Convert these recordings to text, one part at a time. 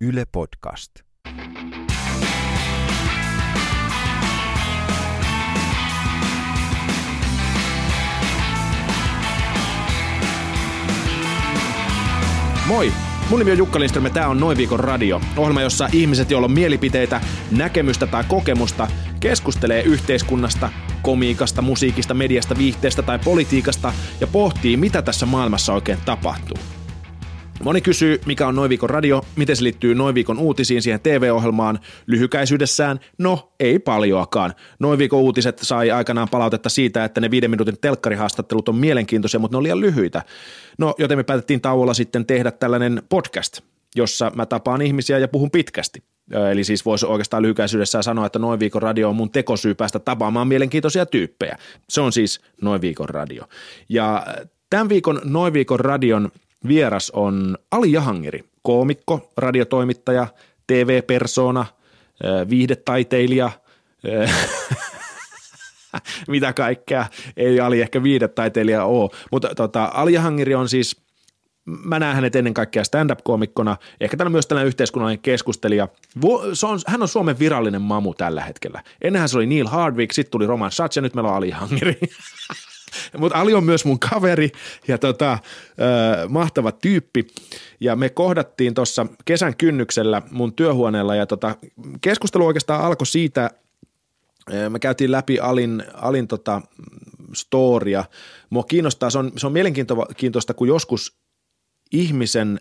Yle Podcast. Moi! Mun nimi on Jukka Lindström ja tää on Noin viikon radio. Ohjelma, jossa ihmiset, joilla on mielipiteitä, näkemystä tai kokemusta, keskustelee yhteiskunnasta, komiikasta, musiikista, mediasta, viihteestä tai politiikasta ja pohtii, mitä tässä maailmassa oikein tapahtuu. Moni kysyy, mikä on Noin viikon radio, miten se liittyy Noin viikon uutisiin siihen TV-ohjelmaan. Lyhykäisyydessään, no ei paljoakaan. Noin viikon uutiset sai aikanaan palautetta siitä, että ne viiden minuutin telkkarihaastattelut on mielenkiintoisia, mutta ne on liian lyhyitä. No, joten me päätettiin tauolla sitten tehdä tällainen podcast, jossa mä tapaan ihmisiä ja puhun pitkästi. Eli siis voisi oikeastaan lyhykäisyydessään sanoa, että Noin viikon radio on mun tekosyy päästä tapaamaan mielenkiintoisia tyyppejä. Se on siis Noin viikon radio. Ja tämän viikon Noin viikon radion vieras on Ali Jahangiri, koomikko, radiotoimittaja, TV-persona, viihdetaiteilija, mitä kaikkea, ei Ali ehkä viihdetaiteilija ole, mutta tota, Ali Jahangiri on siis, mä näen hänet ennen kaikkea stand-up-koomikkona, ehkä tällä myös tällainen yhteiskunnallinen keskustelija. Se on, hän on Suomen virallinen mamu tällä hetkellä. Ennenhän se oli Neil Hardwick, sitten tuli Roman Schatz ja nyt meillä on Ali Jahangiri. Mutta Ali on myös mun kaveri ja tota, äh, mahtava tyyppi. Ja me kohdattiin tuossa kesän kynnyksellä mun työhuoneella ja tota, keskustelu oikeastaan alkoi siitä, me käytiin läpi Alin, Alin tota, storia. Mua kiinnostaa, se on, se on mielenkiintoista, kun joskus ihmisen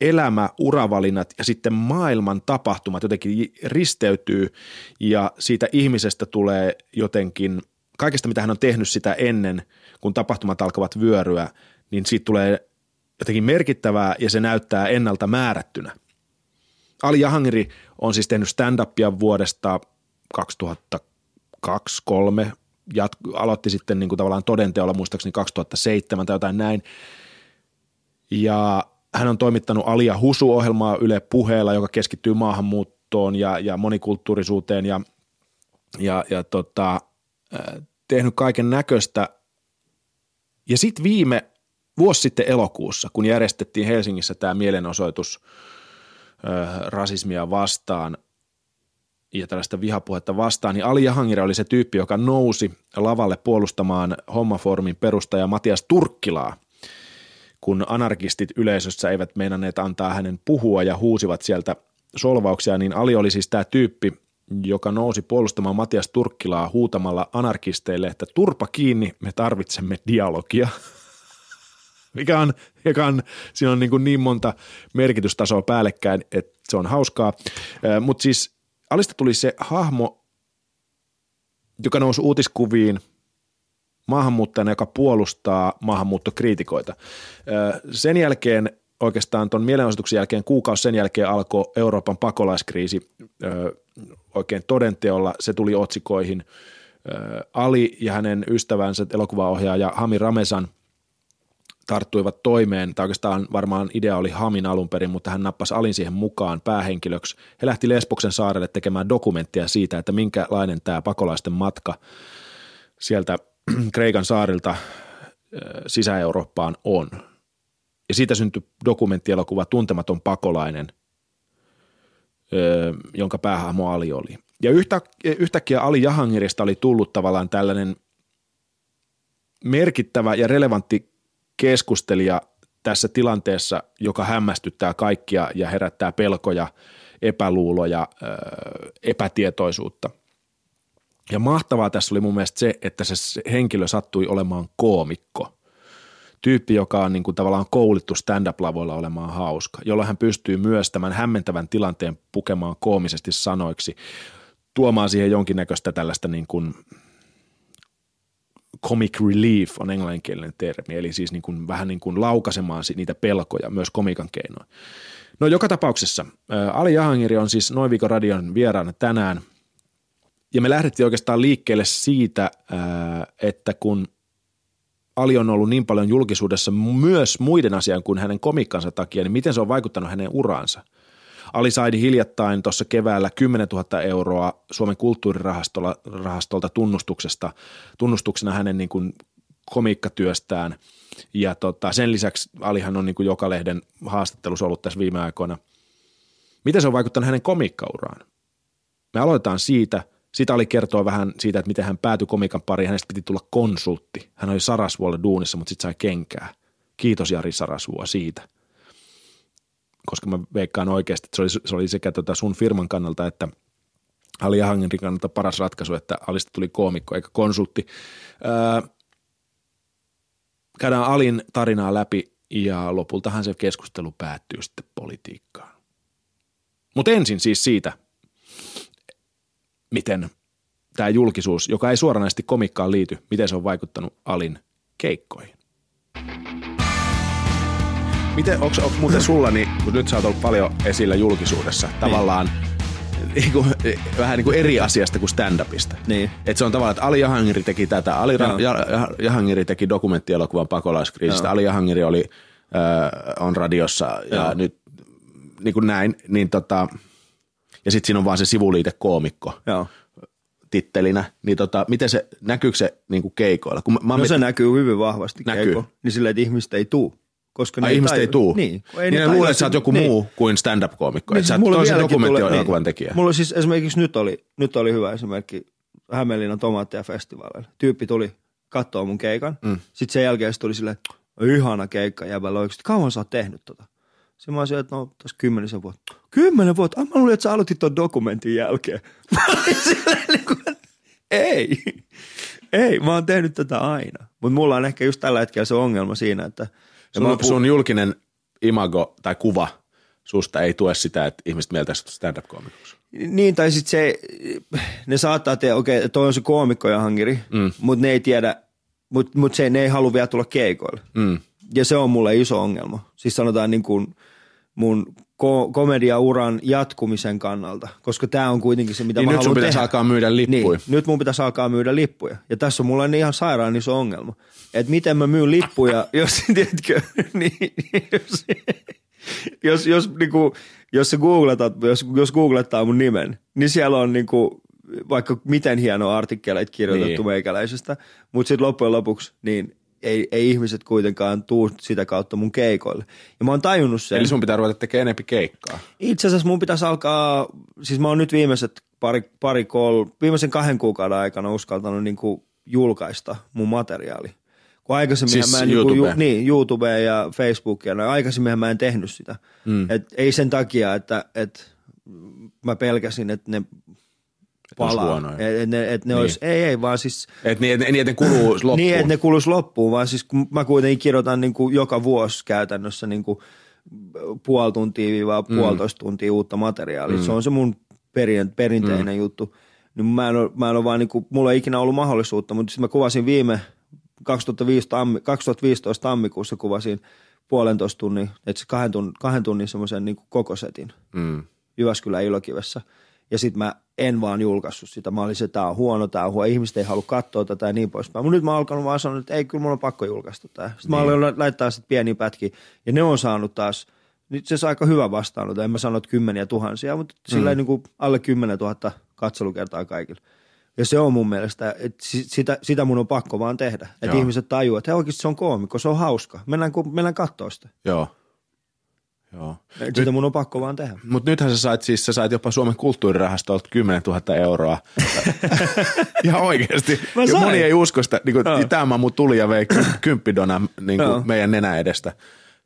elämä, uravalinnat ja sitten maailman tapahtumat jotenkin risteytyy ja siitä ihmisestä tulee jotenkin – kaikesta, mitä hän on tehnyt sitä ennen, kun tapahtumat alkavat vyöryä, niin siitä tulee jotenkin merkittävää ja se näyttää ennalta määrättynä. Ali Jahangiri on siis tehnyt stand-upia vuodesta 2002-2003, jat- aloitti sitten niin kuin tavallaan todenteolla muistaakseni 2007 tai jotain näin. Ja hän on toimittanut Alia Husu-ohjelmaa Yle puheella, joka keskittyy maahanmuuttoon ja, ja monikulttuurisuuteen ja, ja, ja tota, tehnyt kaiken näköistä. Ja sitten viime vuosi sitten elokuussa, kun järjestettiin Helsingissä tämä mielenosoitus ö, rasismia vastaan ja tällaista vihapuhetta vastaan, niin Ali Jahangiri oli se tyyppi, joka nousi lavalle puolustamaan hommaformin perustaja Matias Turkkilaa, kun anarkistit yleisössä eivät meinanneet antaa hänen puhua ja huusivat sieltä solvauksia, niin Ali oli siis tämä tyyppi, joka nousi puolustamaan Matias Turkkilaa huutamalla anarkisteille, että turpa kiinni, me tarvitsemme dialogia. Mikä on, joka on, siinä on niin, kuin niin monta merkitystasoa päällekkäin, että se on hauskaa. Mutta siis Alista tuli se hahmo, joka nousi uutiskuviin maahanmuuttajana, joka puolustaa maahanmuuttokriitikoita. Sen jälkeen oikeastaan tuon mielenosoituksen jälkeen, kuukausi sen jälkeen alkoi Euroopan pakolaiskriisi oikein todenteolla. Se tuli otsikoihin. Ali ja hänen ystävänsä elokuvaohjaaja Hami Ramesan tarttuivat toimeen, tai oikeastaan varmaan idea oli Hamin alun perin, mutta hän nappasi Alin siihen mukaan päähenkilöksi. He lähti Lesboksen saarelle tekemään dokumenttia siitä, että minkälainen tämä pakolaisten matka sieltä Kreikan saarilta Sisä-Eurooppaan on – ja siitä syntyi dokumenttielokuva Tuntematon pakolainen, jonka päähahmo Ali oli. Ja yhtä, yhtäkkiä Ali Jahangirista oli tullut tavallaan tällainen merkittävä ja relevantti keskustelija tässä tilanteessa, joka hämmästyttää kaikkia ja herättää pelkoja, epäluuloja, epätietoisuutta. Ja mahtavaa tässä oli mun mielestä se, että se henkilö sattui olemaan koomikko – tyyppi, joka on niin kuin tavallaan koulittu stand-up-lavoilla olemaan hauska, jolloin hän pystyy myös tämän hämmentävän tilanteen pukemaan koomisesti sanoiksi, tuomaan siihen jonkinnäköistä tällaista niin kuin comic relief on englanninkielinen termi, eli siis niin kuin, vähän niin kuin laukaisemaan niitä pelkoja myös komikan keinoin. No joka tapauksessa, Ali Jahangiri on siis Noin viikon radion vieraana tänään, ja me lähdettiin oikeastaan liikkeelle siitä, että kun – Ali on ollut niin paljon julkisuudessa myös muiden asian kuin hänen komikkansa takia, niin miten se on vaikuttanut hänen uraansa? Ali saidi hiljattain tuossa keväällä 10 000 euroa Suomen kulttuurirahastolta tunnustuksesta, tunnustuksena hänen niin kuin komiikkatyöstään. Ja tota, sen lisäksi Alihan on niin kuin joka lehden haastattelussa ollut tässä viime aikoina. Miten se on vaikuttanut hänen komikkauraan? Me aloitetaan siitä, sitä oli kertoa vähän siitä, että miten hän päätyi komikan pariin. Hänestä piti tulla konsultti. Hän oli Sarasvuolla duunissa, mutta sitten sai kenkää. Kiitos Jari Sarasvuo siitä. Koska mä veikkaan oikeasti, että se oli, se oli sekä tota sun firman kannalta että Ali Jahangerin kannalta paras ratkaisu, että Alista tuli koomikko eikä konsultti. Öö, käydään Alin tarinaa läpi ja lopultahan se keskustelu päättyy sitten politiikkaan. Mutta ensin siis siitä, miten tämä julkisuus, joka ei suoranaisesti komikkaan liity, miten se on vaikuttanut Alin keikkoihin. Miten, onko, muuten sulla, niin, kun nyt sä oot ollut paljon esillä julkisuudessa, niin. tavallaan niin kuin, vähän niin kuin eri asiasta kuin stand-upista. Niin. Et se on tavallaan, että Ali Jahangiri teki tätä. Ali Ra- Jahangiri teki dokumenttielokuvan pakolaiskriisistä. Joo. Ali Jahangiri oli, äh, on radiossa ja Joo. nyt niin kuin näin. Niin tota, ja sitten siinä on vaan se sivuliite koomikko. Joo tittelinä, niin tota, miten se, näkyykö se niin kuin keikoilla? Kun mä, no mit... se näkyy hyvin vahvasti näkyy. keiko, niin silleen, että ihmiset ei tuu. Koska Ai, ihmiset ei tuu? Niin. Ei niin ne luulee, että sä oot joku niin. muu kuin stand-up-koomikko. Niin, että sä oot toisen dokumenttielokuvan niin. tekijä. Mulla siis esimerkiksi nyt oli, nyt oli hyvä esimerkki Hämeenlinnan tomaattia festivaaleilla. Tyyppi tuli katsoa mun keikan. Mm. Sitten sen jälkeen se tuli silleen, ihana keikka jäbällä oikeasti. Kauan sä oot tehnyt tota? Sitten mä olisin, että no tässä kymmenisen vuotta. Kymmenen vuotta? Ah, mä luulin, että sä aloitit ton dokumentin jälkeen. Niin ei, ei, mä oon tehnyt tätä aina. Mutta mulla on ehkä just tällä hetkellä se ongelma siinä, että – sun, puh- sun julkinen imago tai kuva susta ei tue sitä, että ihmiset mieltä stand-up-koomikoksi. Niin, tai sitten se, ne saattaa tehdä, okei, okay, toi on se koomikko ja hangiri, mm. mutta ne ei tiedä, mutta mut se, ne ei halua vielä tulla keikoille. Mm. Ja se on mulle iso ongelma. Siis sanotaan niin kuin mun ko- komediauran jatkumisen kannalta, koska tämä on kuitenkin se, mitä niin mä nyt sun pitäisi tehdä. alkaa myydä lippuja. Niin, nyt mun pitäisi alkaa myydä lippuja. Ja tässä on mulla ihan sairaan iso ongelma. Että miten mä myyn lippuja, jos, tiedätkö, niin, jos, jos, jos, niin kuin, jos, se googletat, jos, jos googlettaa mun nimen, niin siellä on niin kuin, vaikka miten hieno artikkeleita kirjoitettu niin. meikäläisestä, mutta sitten loppujen lopuksi niin ei, ei ihmiset kuitenkaan tuu sitä kautta mun keikoille. Ja mä oon tajunnut sen. Eli sun pitää ruveta tekemään enempi keikkaa. Itse asiassa mun pitäisi alkaa, siis mä oon nyt viimeiset pari, pari kol, viimeisen kahden kuukauden aikana uskaltanut niin kuin julkaista mun materiaali. Kun aikaisemmin siis mä en YouTube. Niin, niin, YouTube ja Facebook ja no, aikaisemmin mä en tehnyt sitä. Mm. Et ei sen takia, että, että mä pelkäsin, että ne palaa. Et, et ne, et ne niin. olisi, ei, ei, vaan siis... Et niin, et, niin, että ne kuluu loppuun. niin, että ne kuluisi loppuun, vaan siis kun mä kuitenkin kirjoitan niin kuin joka vuosi käytännössä niin kuin puoli tuntia vai mm. puolitoista tuntia uutta materiaalia. Mm. Se on se mun perin, perinteinen mm. juttu. Niin mä en ole, mä en ole vaan niin kuin, mulla ei ikinä ollut mahdollisuutta, mutta sitten mä kuvasin viime 2015, 2015 tammikuussa kuvasin puolentoista tunnin, että kahden tunnin, kahden tunnin semmoisen niin koko setin mm. Jyväskylän Ilokivessä – ja sitten mä en vaan julkaissut sitä. Mä olin se, tämä on huono, tämä on huono, ihmiset ei halua katsoa tätä ja niin poispäin. Mutta nyt mä oon alkanut vaan sanoa, että ei, kyllä mun on pakko julkaista tämä. Sitten niin. mä olen laittaa sitten pieniä pätkiä ja ne on saanut taas, nyt se saa aika hyvä vastaanotto. En mä sano, että kymmeniä tuhansia, mutta mm. sillä niin kuin alle kymmenen tuhatta katselukertaa kaikille. Ja se on mun mielestä, että sitä, sitä mun on pakko vaan tehdä. Että ihmiset tajuaa, että oikeasti se on koomikko, se on hauska. Mennään, mennään katsoa sitä. Joo. Joo. Nyt, sitä mun on pakko vaan tehdä. Mutta nythän sä sait, siis sä sait jopa Suomen kulttuurirahastolta 10 000 euroa. ja oikeasti. Ja moni ei usko sitä. Niin no. Tämä mun tuli ja vei kymppidona niin no. meidän nenä edestä.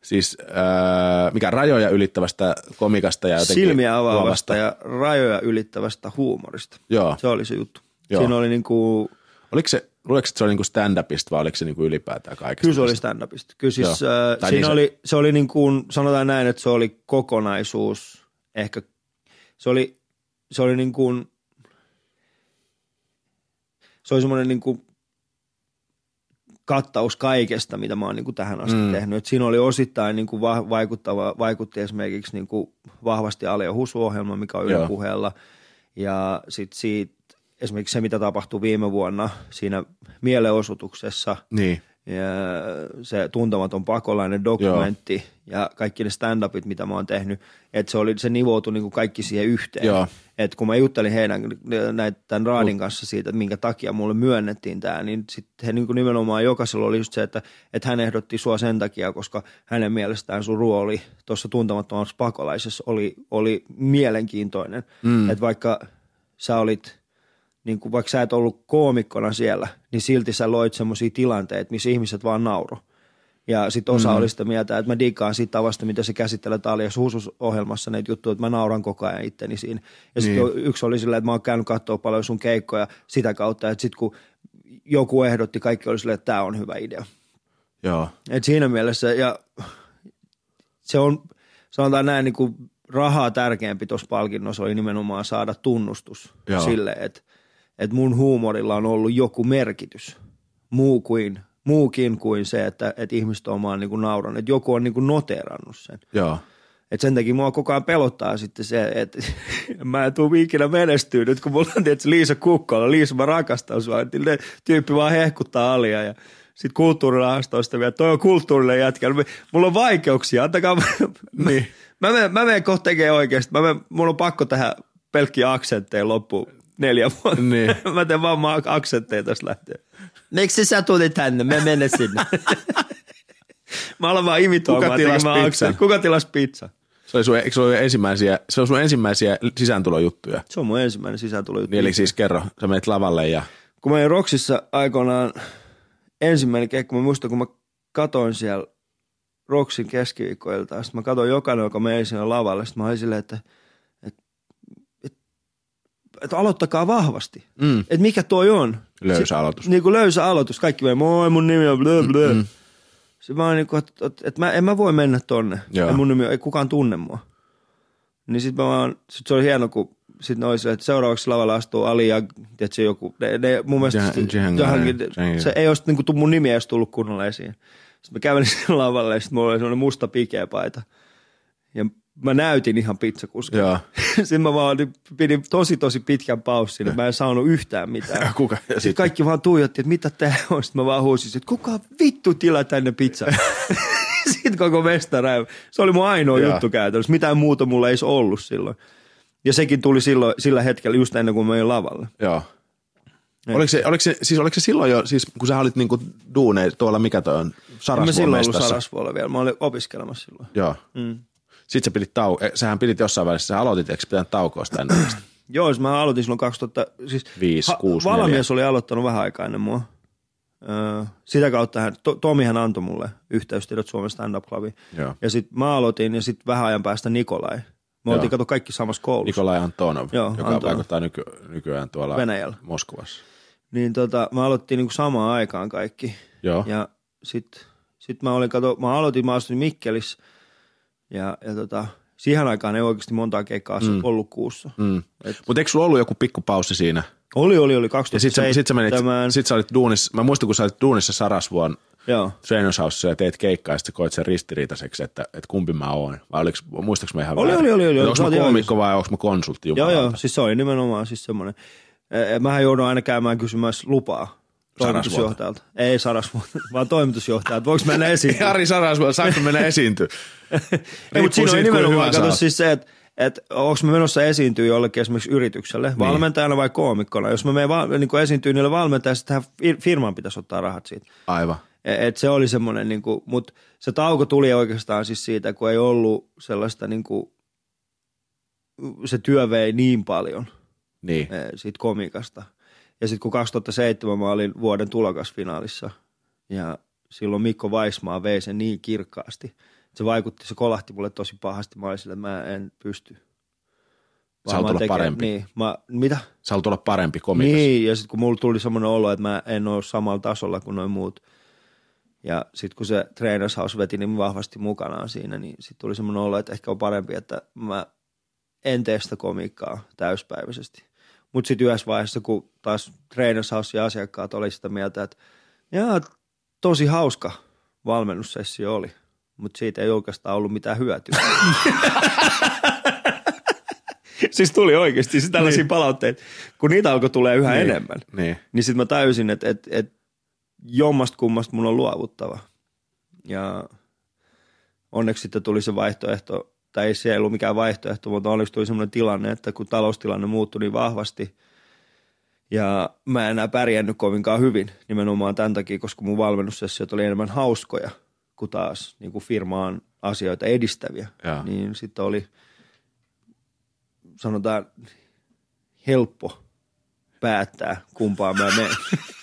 Siis äh, mikä rajoja ylittävästä komikasta ja jotenkin Silmiä avaavasta ja rajoja ylittävästä huumorista. Joo. Se oli se juttu. Joo. Siinä oli niinku... Oliko se, luuletko, että se oli niinku stand-upista vai oliko se niinku ylipäätään kaikesta? Kyllä se oli stand-upista. Kyllä siis, äh, siinä niin oli, se... se oli niin kuin, sanotaan näin, että se oli kokonaisuus, ehkä se oli, se oli niin kuin, se oli semmoinen niin kuin kattaus kaikesta, mitä mä oon niin kuin tähän asti mm. tehnyt. Et siinä oli osittain niin kuin va- vaikuttava, vaikutti esimerkiksi niin kuin vahvasti Aleo Husu-ohjelma, mikä on Yle puheella. Ja sitten siitä esimerkiksi se, mitä tapahtui viime vuonna siinä mielenosoituksessa, niin. ja se tuntematon pakolainen dokumentti Joo. ja kaikki ne stand-upit, mitä mä oon tehnyt, että se, oli, se nivoutui niin kuin kaikki siihen yhteen. Joo. Et kun mä juttelin heidän näitä, tämän Raadin kanssa siitä, että minkä takia mulle myönnettiin tämä, niin sitten he niin kuin nimenomaan jokaisella oli just se, että, että hän ehdotti sua sen takia, koska hänen mielestään sun rooli tuossa tuntemattomassa pakolaisessa oli, oli mielenkiintoinen. Mm. Että vaikka sä olit – niin kuin vaikka sä et ollut koomikkona siellä, niin silti sä loit semmoisia tilanteita, missä ihmiset vaan nauro. Ja sitten osa mm. oli sitä mieltä, että mä digaan siitä tavasta, mitä se käsittelee Alias Husus-ohjelmassa näitä juttuja, että mä nauran koko ajan itteni siinä. Ja sitten niin. yksi oli silleen, että mä oon käynyt katsoa paljon sun keikkoja sitä kautta, että sitten kun joku ehdotti, kaikki oli silleen, että tämä on hyvä idea. Joo. Et siinä mielessä, ja se on, sanotaan näin, niin kuin rahaa tärkeämpi tuossa palkinnossa oli nimenomaan saada tunnustus Joo. sille, että että mun huumorilla on ollut joku merkitys muu kuin, muukin kuin se, että, että ihmiset on vaan niin nauranut, että joku on niin kuin noteerannut sen. Joo. Et sen takia mua koko ajan pelottaa sitten se, että mä en tule ikinä menestyä nyt, kun mulla on tietysti Liisa Kukkola. Liisa, mä rakastan sua. Että tyyppi vaan hehkuttaa alia ja sitten kulttuurirahastoista vielä. Toi on kulttuurille jätkä. Mulla on vaikeuksia. Antakaa. niin. Mä, menen, mä menen kohta tekemään oikeasti. Mä menen, mulla on pakko tähän pelkkiä aksentteja loppuun neljä vuotta. Niin. mä teen vaan aksentteja tästä lähtien. Miksi sä tulit tänne? Me mene sinne. mä aloin vaan imitoimaan. Kuka tilasi pizza? Kuka tilasi pizza? Se oli, sun, se, oli ensimmäisiä, se oli sun ensimmäisiä sisääntulojuttuja. Se on mun ensimmäinen sisääntulojuttu. Niin, eli siis kerro, sä menet lavalle ja... Kun mä olin Roksissa aikoinaan ensimmäinen keikka, mä muistan, kun mä katoin siellä Roksin keskiviikkoilta, sitten mä katoin jokainen, joka meni sinne lavalle, sitten mä olin silleen, että – että aloittakaa vahvasti. Mm. Että mikä toi on. Löysä aloitus. Niin kuin löysä aloitus. Kaikki voi, moi mun nimi on blö blö. Mm. Se vaan niin kuin, että, että, että mä, en mä voi mennä tonne. Joo. mun nimi ei kukaan tunne mua. Niin sit mä vaan, sit se oli hieno, kun sit ne olisi, että seuraavaksi lavalla astuu Ali ja tiedätkö, joku, ne, ne mun mielestä Jahangir, Jahangir, se ei olisi niin kuin mun nimi edes tullut kunnolla esiin. Sitten mä kävelin sen lavalle ja sitten mulla oli sellainen musta pikeä paita. Ja mä näytin ihan pizzakuskilta. Sitten mä vaan pidin tosi tosi pitkän paussin, että mä en saanut yhtään mitään. Kuka? Sitten, sitten kaikki vaan tuijotti, että mitä tää on. Sitten mä vaan huusin, että kuka vittu tilaa tänne pizza. Sitten koko mestara. Se oli mun ainoa ja. juttu käytännössä. Mitään muuta mulla ei ollut silloin. Ja sekin tuli silloin, sillä hetkellä just ennen kuin mä olin lavalle. Joo. Oliko se, oliko, se, siis oliko se silloin jo, siis kun sä olit niinku duune tuolla, mikä toi on, Sarasvuon Mä silloin ollut Sarasvuolla vielä, mä olin opiskelemassa silloin. Joo. Mm. Sitten sä pidit tau- eh, sähän pidit jossain välissä, sä aloitit, eikö pitänyt taukoa sitä ennen Joo, siis mä aloitin silloin 2000, siis 5, ha- 6, Valamies 4. oli aloittanut vähän aikaa ennen mua. Öö, sitä kautta hän, to, Tomihan antoi mulle yhteystiedot Suomen stand-up clubiin. Joo. Ja sitten mä aloitin ja sitten vähän ajan päästä Nikolai. Me oltiin kato kaikki samassa koulussa. Nikolai Antonov, Joo, joka Antonov. vaikuttaa nyky, nykyään tuolla Venäjällä. Moskovassa. Niin tota, mä aloittiin niinku samaan aikaan kaikki. Joo. Ja sitten sit mä olin, kato, mä aloitin, mä asuin Mikkelissä – ja, ja tota, siihen aikaan ei oikeasti montaa keikkaa mm. ollut kuussa. Mm. Mutta eikö sulla ollut joku pikkupaussi siinä? Oli, oli, oli 2007. Ja sit sä, sit sä, menit, sit sä olit duunissa, mä muistan kun sä olit duunissa Sarasvuon Joo. Ja teet keikkaa ja sitten koit sen ristiriitaiseksi, että, että kumpi mä oon. Vai oliko, muistaaks mä ihan oli, oli, oli, oli, oli. Onko mä koomikko vai onko mä konsultti? Joo, joo, siis se oli nimenomaan siis semmoinen. Mähän joudun aina käymään kysymässä lupaa Toimitusjohtajalta. Ei Sarasvuotta, vaan toimitusjohtajalta. Voinko mennä esiin? Jari Sarasvuotta, saanko mennä esiintyä? Ei, mutta siinä on nimenomaan, kato siis se, että että onko me menossa esiintyä jollekin esimerkiksi yritykselle, niin. valmentajana vai koomikkona. Jos me menen va- niin esiintyä niille valmentajille, sitten firman pitäisi ottaa rahat siitä. Aivan. Et, et se oli semmoinen, niin mutta se tauko tuli oikeastaan siis siitä, kun ei ollut sellaista, niin kuin, se työ vei niin paljon niin. E, siitä komikasta – ja sitten kun 2007 mä olin vuoden tulokasfinaalissa ja silloin Mikko Vaismaa vei sen niin kirkkaasti, se vaikutti, se kolahti mulle tosi pahasti. Mä olin sille, että mä en pysty. Sä olla tekee, parempi. Niin, mä, mitä? Sä olla parempi komikas. Niin, ja sitten kun mulla tuli semmoinen olo, että mä en ole samalla tasolla kuin noin muut. Ja sitten kun se Trainers House veti niin vahvasti mukanaan siinä, niin sitten tuli semmoinen olo, että ehkä on parempi, että mä en tee sitä komiikkaa täyspäiväisesti. Mutta sitten yhdessä vaiheessa, kun taas treenaushaus ja asiakkaat oli sitä mieltä, että jaa, tosi hauska valmennussessio oli, mutta siitä ei oikeastaan ollut mitään hyötyä. siis tuli oikeasti siis tällaisia niin. palautteita, kun niitä alkoi tulee yhä niin. enemmän. Niin, niin sitten mä täysin, että et, et, jommasta kummasta mun on luovuttava. Ja onneksi sitten tuli se vaihtoehto, tai ei se ollut mikään vaihtoehto, mutta onneksi tuli semmoinen tilanne, että kun taloustilanne muuttui niin vahvasti ja mä en enää pärjännyt kovinkaan hyvin nimenomaan tämän takia, koska mun valmennussessiot oli enemmän hauskoja kuin taas niin kuin firmaan asioita edistäviä. Joo. Niin sitten oli, sanotaan, helppo päättää, kumpaan mä menen.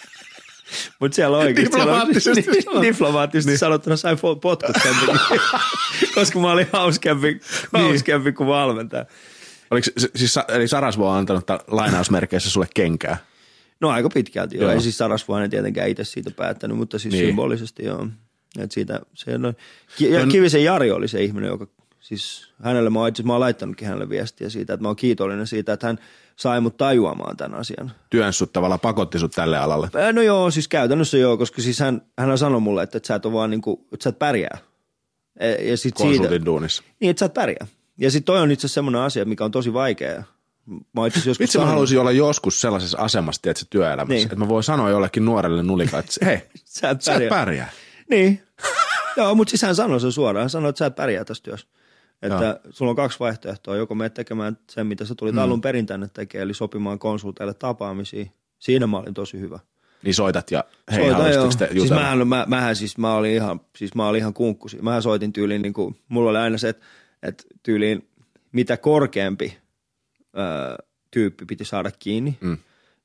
Mutta siellä oikeasti. siellä on- Diplomaattisesti niin, diplomaattisesti niin. sanottuna sain fo- potkut sen koska mä olin hauskempi, hauskempi kuin valmentaja. Oliko, siis, eli Sarasvo on antanut lainausmerkeissä sulle kenkää? No aika pitkälti joo. Joo. Ei siis Sarasvuonen tietenkään itse siitä päättänyt, mutta siis Niin. niin. symbolisesti joo. Et siitä, se, no, Ki- ja Kivisen Jari oli se ihminen, joka siis hänelle, mä oon, itse, mä oon laittanutkin hänelle viestiä siitä, että mä oon kiitollinen siitä, että hän sai mut tajuamaan tämän asian. Työn sut tavallaan pakotti sut tälle alalle. No joo, siis käytännössä joo, koska siis hän, hän sanoi mulle, että, että sä et ole vaan niinku, että sä et pärjää. Ja sit siitä, Konsultin duunissa. niin, että sä et pärjää. Ja sitten toi on itse asiassa semmoinen asia, mikä on tosi vaikea. Mä itse joskus Vitsi mä sanonut- haluaisin olla joskus sellaisessa asemassa, tiedätkö, työelämässä, Niin. että mä voin sanoa jollekin nuorelle nulikalle, että hei, Sä et sä et pärjää. pärjää. Niin. Joo, mutta siis hän sanoi sen suoraan. Hän sanoi, että sä et pärjää tässä työssä. Että Joo. sulla on kaksi vaihtoehtoa. Joko menet tekemään sen, mitä sä tulit mm. alun perin tänne tekemään, eli sopimaan konsulteille tapaamisia. Siinä mä olin tosi hyvä. Niin soitat ja hei, Soitan, haluaisitteko joo. te siis mähän, mä, mähän siis, mä olin ihan, siis mä olin ihan kunkkusi. Mähän soitin tyyliin, niin kuin, mulla oli aina se, että, että tyyliin mitä korkeampi ää, tyyppi piti saada kiinni Mm.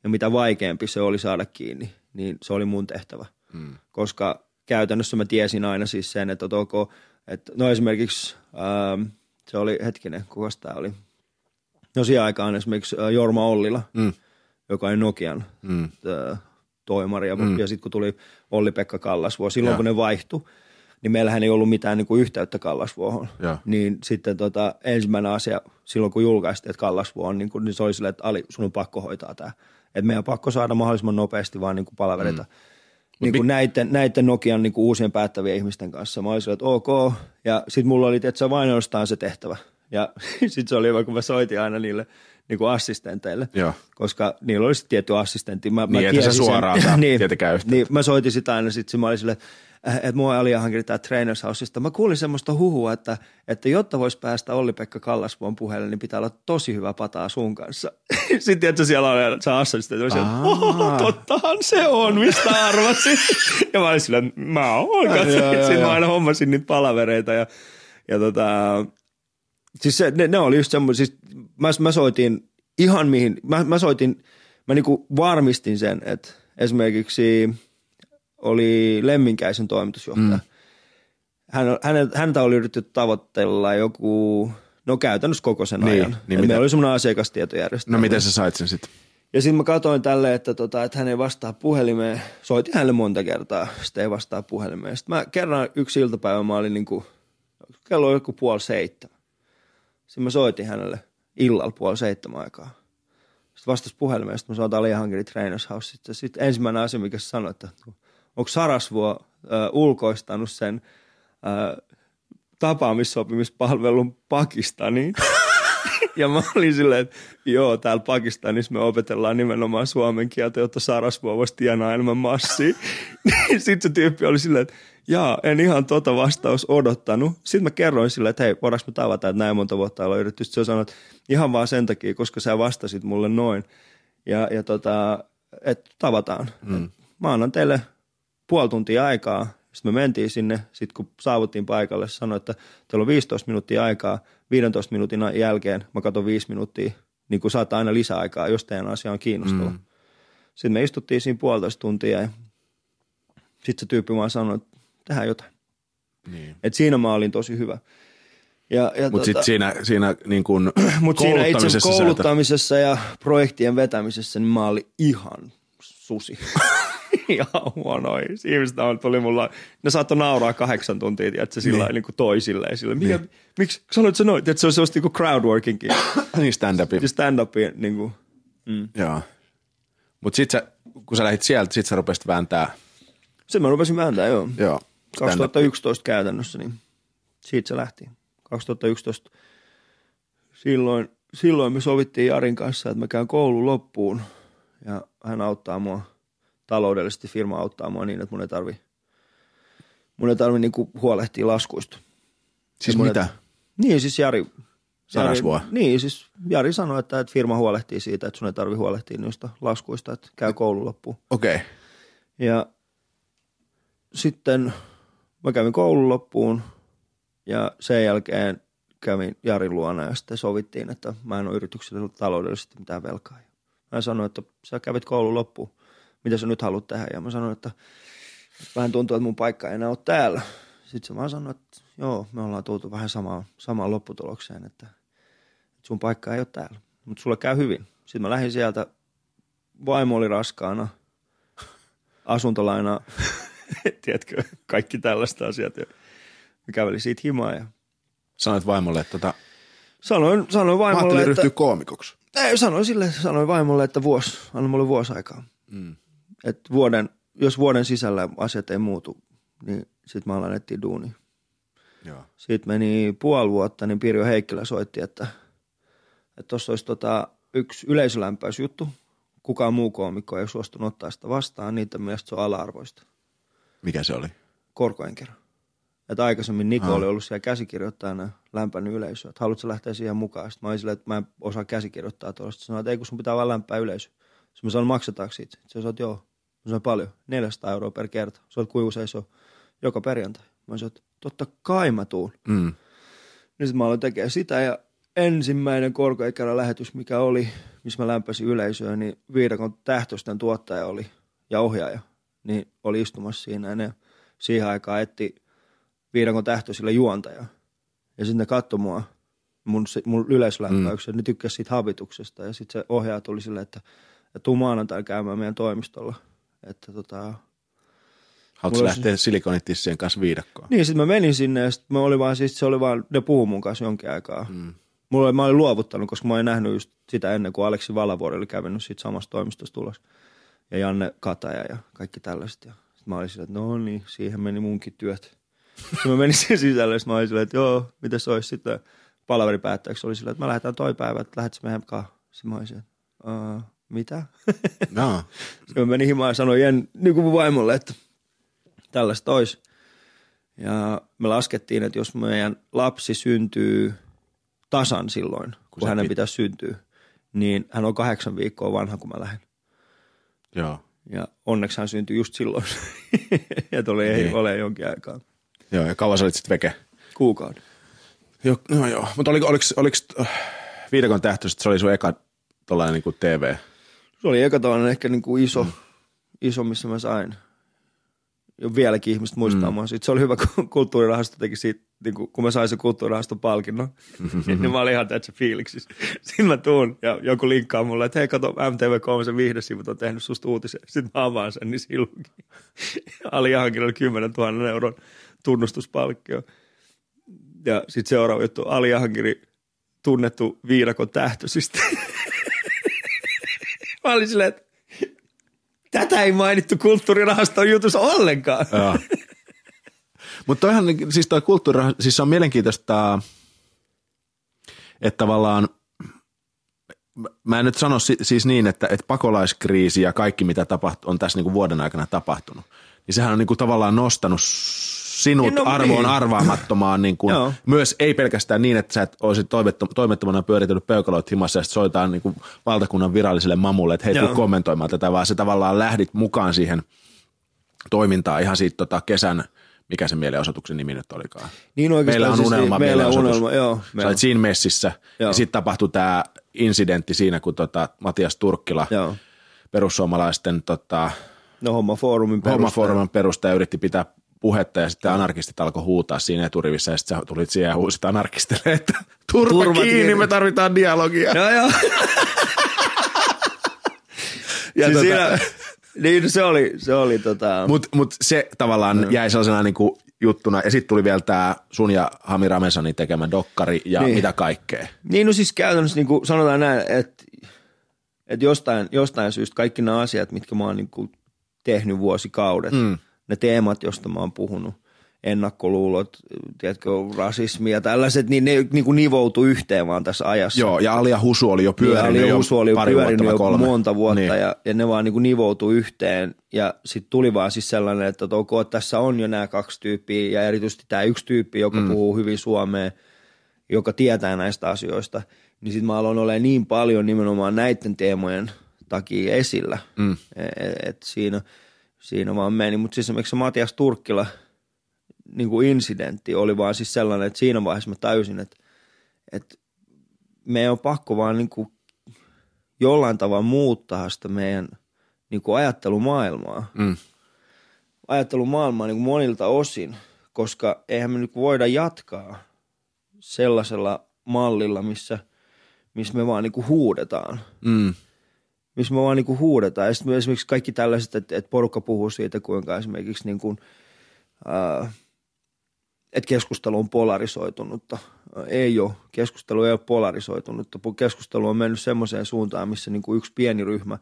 ja mitä vaikeampi se oli saada kiinni, niin se oli mun tehtävä. Mm. Koska käytännössä mä tiesin aina siis sen, että onko, että no esimerkiksi ää, se oli hetkinen, kuka tämä oli? No siihen aikaan esimerkiksi ää, Jorma Ollila, Mm. joka oli Nokian Mm. ö, toimari. Ja, mm. ja sitten kun tuli Olli-Pekka Kallasvuo, silloin Joo. kun ne vaihtui, niin meillähän ei ollut mitään niin kuin yhteyttä Kallasvuohon. Joo. Niin sitten tota, ensimmäinen asia silloin, kun julkaistiin, että Kallasvuo on, niin, kuin, niin se oli silleen, että Ali, sun on pakko hoitaa tämä. Että meidän on pakko saada mahdollisimman nopeasti vaan niin kuin palaverita. Mm. Niin kuin näiden, näiden Nokian niin kuin uusien päättävien ihmisten kanssa. Mä olin silleen, että ok. Ja sitten mulla oli, että se vain ainoastaan se tehtävä. Ja sitten se oli hyvä, kun mä soitin aina niille niin kuin assistenteille Joo. koska niillä olisi tietty assistentti. Mä, Niin, mä että tiesin suoraan saa tietenkään yhteyttä. niin, mä soitin sitä aina, sit mä olin silleen, että että mua oli hankkinut tää Trainers Houseista. Mä kuulin semmoista huhua, että, että jotta vois päästä Olli-Pekka Kallasvuon puheelle, niin pitää olla tosi hyvä pataa sun kanssa. Sitten tiedätkö, siellä on se assistentti, oli siellä, Aa. oh, tottahan se on, mistä arvasin. ja mä olin että mä oon. Sitten mä aina hommasin niitä palavereita ja, ja tota, Siis se, ne, ne oli just semmoisia, siis mä, mä soitin ihan mihin, mä, mä soitin, mä niinku varmistin sen, että esimerkiksi oli Lemminkäisen toimitusjohtaja. Mm. Hän, hänet, häntä oli yritetty tavoitella joku, no käytännössä koko sen Niin, ajan. niin meillä oli semmoinen asiakastietojärjestelmä. No miten sä sait sen sitten? Ja sitten mä katsoin tälle, että, tota, että hän ei vastaa puhelimeen. Soitin hänelle monta kertaa, sitten ei vastaa puhelimeen. Sitten mä kerran yksi iltapäivä, mä olin niinku, kello joku puoli seitsemän. Sitten mä soitin hänelle illalla puoli seitsemän aikaa. Sitten vastasi puhelimeen, sitten mä soitan Alihankeri Trainers House. Sitten, sitten ensimmäinen asia, mikä sanoi, että onko Sarasvuo äh, ulkoistanut sen äh, tapaamissopimuspalvelun Pakistaniin. Ja mä olin silleen, että joo, täällä Pakistanissa me opetellaan nimenomaan suomen kieltä, jotta Sarasvuo voisi tienaa enemmän massia. Sitten se tyyppi oli silleen, että jaa, en ihan tota vastaus odottanut. Sitten mä kerroin silleen, että hei, voidaanko me tavata, että näin monta vuotta ollaan yritetty. Sitten se sanoi, että ihan vaan sen takia, koska sä vastasit mulle noin. Ja, ja tota, että tavataan. Mm. Mä annan teille puoli tuntia aikaa. Sitten me mentiin sinne, sitten kun saavuttiin paikalle, sanoi, että teillä on 15 minuuttia aikaa, 15 minuutin jälkeen mä katson 5 minuuttia, niin kuin saattaa aina lisäaikaa, jos teidän asia on kiinnostava. Mm. Sitten me istuttiin siinä puolitoista tuntia ja sitten se tyyppi vaan sanoi, että tehdään jotain. Niin. Et siinä mä olin tosi hyvä. Ja, ja Mutta sitten siinä, siinä niin kuin mut siinä itse kouluttamisessa sä et- kouluttamisessa ja projektien vetämisessä, niin mä olin ihan susi. ihan huonoin. Ihmiset on- tuli mulla, ne saattoi nauraa kahdeksan tuntia, että sillä niin. niin kuin toisilleen. Sillä, mikä, niin. miksi sanoit sä noin? Että se on sellaista niin crowdworkingin niin stand-upi. ja stand-upin. Niin kuin, mm. Joo. Mutta sitten kun sä lähdit sieltä, sit sä rupesit vääntää. Sen mä rupesin vääntää, joo. Joo. stand-up. 2011 käytännössä, niin siitä se lähti. 2011 silloin, silloin me sovittiin Jarin kanssa, että mä käyn koulun loppuun ja hän auttaa mua taloudellisesti firma auttaa mua niin, että mun ei tarvi, mun ei tarvi niinku huolehtia laskuista. Siis mun- mitä? Niin, siis Jari. Jari, niin, siis Jari sanoi, että, että firma huolehtii siitä, että sun ei tarvi huolehtia niistä laskuista, että käy koulun loppuun. Okei. Okay. Ja sitten mä kävin koulun loppuun ja sen jälkeen kävin Jarin luona ja sitten sovittiin, että mä en ole yritykselle taloudellisesti mitään velkaa. Mä sanoin, että sä kävit koulun loppuun, mitä sä nyt haluat tehdä? Ja mä sanoin, että vähän tuntuu, että mun paikka ei enää ole täällä. Sitten se vaan sanoi, että joo, me ollaan tultu vähän samaan, samaan lopputulokseen, että, että sun paikka ei ole täällä, mutta sulle käy hyvin. Sitten mä lähdin sieltä, vaimo oli raskaana, asuntolaina, tiedätkö, kaikki tällaista asiat. Ja mä kävelin siitä himaa ja Sanoit vaimolle, että tota, sanoin, sanoin mä vaimolle, ajattelin että, ryhtyä koomikoksi. ei, sanoin sille, sanoin vaimolle, että vuosi, anna mulle vuosi aikaa. Mm. Että vuoden, jos vuoden sisällä asiat ei muutu, niin sitten mä alan etsiä duunia. Joo. Sitten meni puoli vuotta, niin Pirjo Heikkilä soitti, että että tuossa olisi tota yksi yleisölämpäysjuttu. Kukaan muu koomikko ei suostunut ottaa sitä vastaan, niiden mielestä se on ala-arvoista. Mikä se oli? Korkojen kerran. Että aikaisemmin Niko Ah. oli ollut siellä käsikirjoittajana lämpännyt yleisöä. Että haluatko lähteä siihen mukaan? Sitten mä olin silleen, että mä en osaa käsikirjoittaa tuosta. Sanoin, että ei kun sun pitää vaan lämpää yleisö. Sitten mä sanoin, maksetaanko siitä? Sitten se sanoi, että joo. Mä sanoin, paljon. 400 euroa per kerta. Se on kuinka usein se on joka perjantai. Mä sanoin, että totta kai mä tuun. Mm. Niin sitten mä aloin tekemään sitä ja ensimmäinen korkoikäinen lähetys, mikä oli, missä mä lämpäsin yleisöä, niin Viidakon tähtösten tuottaja oli ja ohjaaja, niin oli istumassa siinä ja ne siihen aikaan etti Viidakon tähtöisille juontaja. Ja sitten ne katsoi mua, mun, mun yleisölämpäyksen, mm. ne tykkäsi siitä habituksesta ja sitten se ohjaaja tuli silleen, että, että tuu maanantaina käymään meidän toimistolla. Että tota, Haluatko Mulla lähteä silikonitissien kanssa viidakkoon? niin, sitten mä menin sinne ja sitten mä olin vaan, siis se oli vaan, ne puhui mun kanssa jonkin aikaa. Mm. Mulla oli, mä olin luovuttanut, koska mä olin nähnyt just sitä ennen kuin Aleksi Valavuori oli kävinnyt siitä samasta toimistosta tulos. Ja Janne Kataja ja kaikki tällaiset. Ja sitten mä olin silleen, että no niin, siihen meni munkin työt. Sitten mä menin sen sisälle ja mä olin silleen, että joo, mitä se olisi sitten. Palaveri päättäjäksi oli silleen, että mä lähdetään toi päivä, että lähdetkö meidän kanssa. Sitten mä olin silleen, "Aa, mitä? Joo. Sitten mä menin himaan ja sanoin Jen, niin kuin mun vaimolle, että tällaista olisi. Ja me laskettiin, että jos meidän lapsi syntyy tasan silloin, kun Vai hänen mit- pitäisi syntyä, niin hän on kahdeksan viikkoa vanha, kun mä lähden. Joo. Ja onneksi hän syntyi just silloin. ja tuli ei Niin. ole jonkin aikaa. Joo, ja kauan sä olit sitten veke? Kuukauden. Joo, no joo. Mutta oliko, oliko, oliko äh, viidakon tähtöistä, se oli sun eka tollainen niin TV? Se oli eka tällainen ehkä niin kuin iso, mm. iso, missä mä sain. Ja vieläkin ihmiset muistaa mm. Sitten se oli hyvä, kun kulttuurirahasto teki siitä, niin kuin, kun mä sain sen kulttuurirahaston palkinnon. niin mä olin ihan tässä fiiliksissä. Sitten mä tuun ja joku linkkaa mulle, että hei kato MTV3 sen viihdesivut on tehnyt susta uutisen. Sitten mä avaan sen, niin silloinkin. Alihankinnalla 10 000 euron tunnustuspalkkio. Ja sitten seuraava juttu, Aliahankiri tunnettu viidakon tähtöisistä. Mä olin silleen, että tätä ei mainittu kulttuurirahaston jutussa ollenkaan. Mutta siis toi kulttuuri, siis se on mielenkiintoista, että tavallaan, mä en nyt sano si- siis niin, että, että pakolaiskriisi ja kaikki mitä tapaht- on tässä niinku vuoden aikana tapahtunut, niin sehän on niinku tavallaan nostanut sinut No arvoon niin. arvaamattomaan, niin kuin, Joo. myös ei pelkästään niin, että sä et olisit toimettom- toimettomana pyöritellyt peukaloit himassa ja sitten soitaan niin kuin valtakunnan viralliselle mamulle, että hei, tuu kommentoimaan tätä, vaan se tavallaan lähdit mukaan siihen toimintaan ihan siitä tota kesän, mikä se mielenosoituksen nimi nyt olikaan. Niin Meillä on siis unelma meillä on unelma, joo. Sä meillä olit siinä messissä Joo. ja sitten tapahtui tämä incidentti siinä, kun tota Matias Turkkila, Joo. perussuomalaisten tota, No homma foorumin perustaja. hommafoorumin perustaja yritti pitää puhetta ja sitten anarkistit alkoi huutaa siinä eturivissä ja sitten sä tulit siihen ja huusit anarkistille, että turva, Turva kiinni, kiinni. me tarvitaan dialogia. Joo, joo. Ja siis tota- siinä, niin se oli, se oli tota, Mutta mut se tavallaan no. jäi sellaisena niinku juttuna ja sitten tuli vielä tämä sun ja Hami Ramesanin tekemä dokkari ja niin. Niin. mitä kaikkea. Niin no siis käytännössä niin kuin sanotaan näin, että, että jostain, jostain syystä kaikki nämä asiat, mitkä mä oon niin kuin tehnyt vuosikaudet, Mm. Ne teemat, joista mä oon puhunut, ennakkoluulot, tiedätkö, rasismi ja tällaiset, niin ne niin kuin nivoutu yhteen vaan tässä ajassa. Joo, ja Alia Husu oli jo pyörinyt Alia jo Husu oli jo pari pyörinyt vuotta, jo kolme. monta vuotta Niin. ja, ja, ne vaan niin kuin nivoutu yhteen ja sitten tuli vaan siis sellainen, että ok, tässä on jo nämä kaksi tyyppiä ja erityisesti tämä yksi tyyppi, joka mm. puhuu hyvin suomea, joka tietää näistä asioista, niin sitten mä aloin olemaan niin paljon nimenomaan näiden teemojen takia esillä, mm. että et siinä, siinä vaan meni. Mutta siis esimerkiksi Matias Turkkila niin kuin incidentti oli vaan siis sellainen, että siinä vaiheessa mä täysin, että, että meidän on pakko vaan niin kuin jollain tavalla muuttaa sitä meidän niin kuin ajattelumaailmaa. Mm. Ajattelumaailmaa niin kuin monilta osin, koska eihän me nyt voida jatkaa sellaisella mallilla, missä, missä me vaan niin kuin huudetaan. Mm. Missä me vaan niin kuin huudetaan. Ja sitten esimerkiksi kaikki tällaiset, että, että porukka puhuu siitä, kuinka esimerkiksi niin kuin, ää, että keskustelu on polarisoitunutta. Ei ole. Keskustelu ei ole polarisoitunutta. Keskustelu on mennyt semmoiseen suuntaan, missä niin kuin yksi pieni ryhmä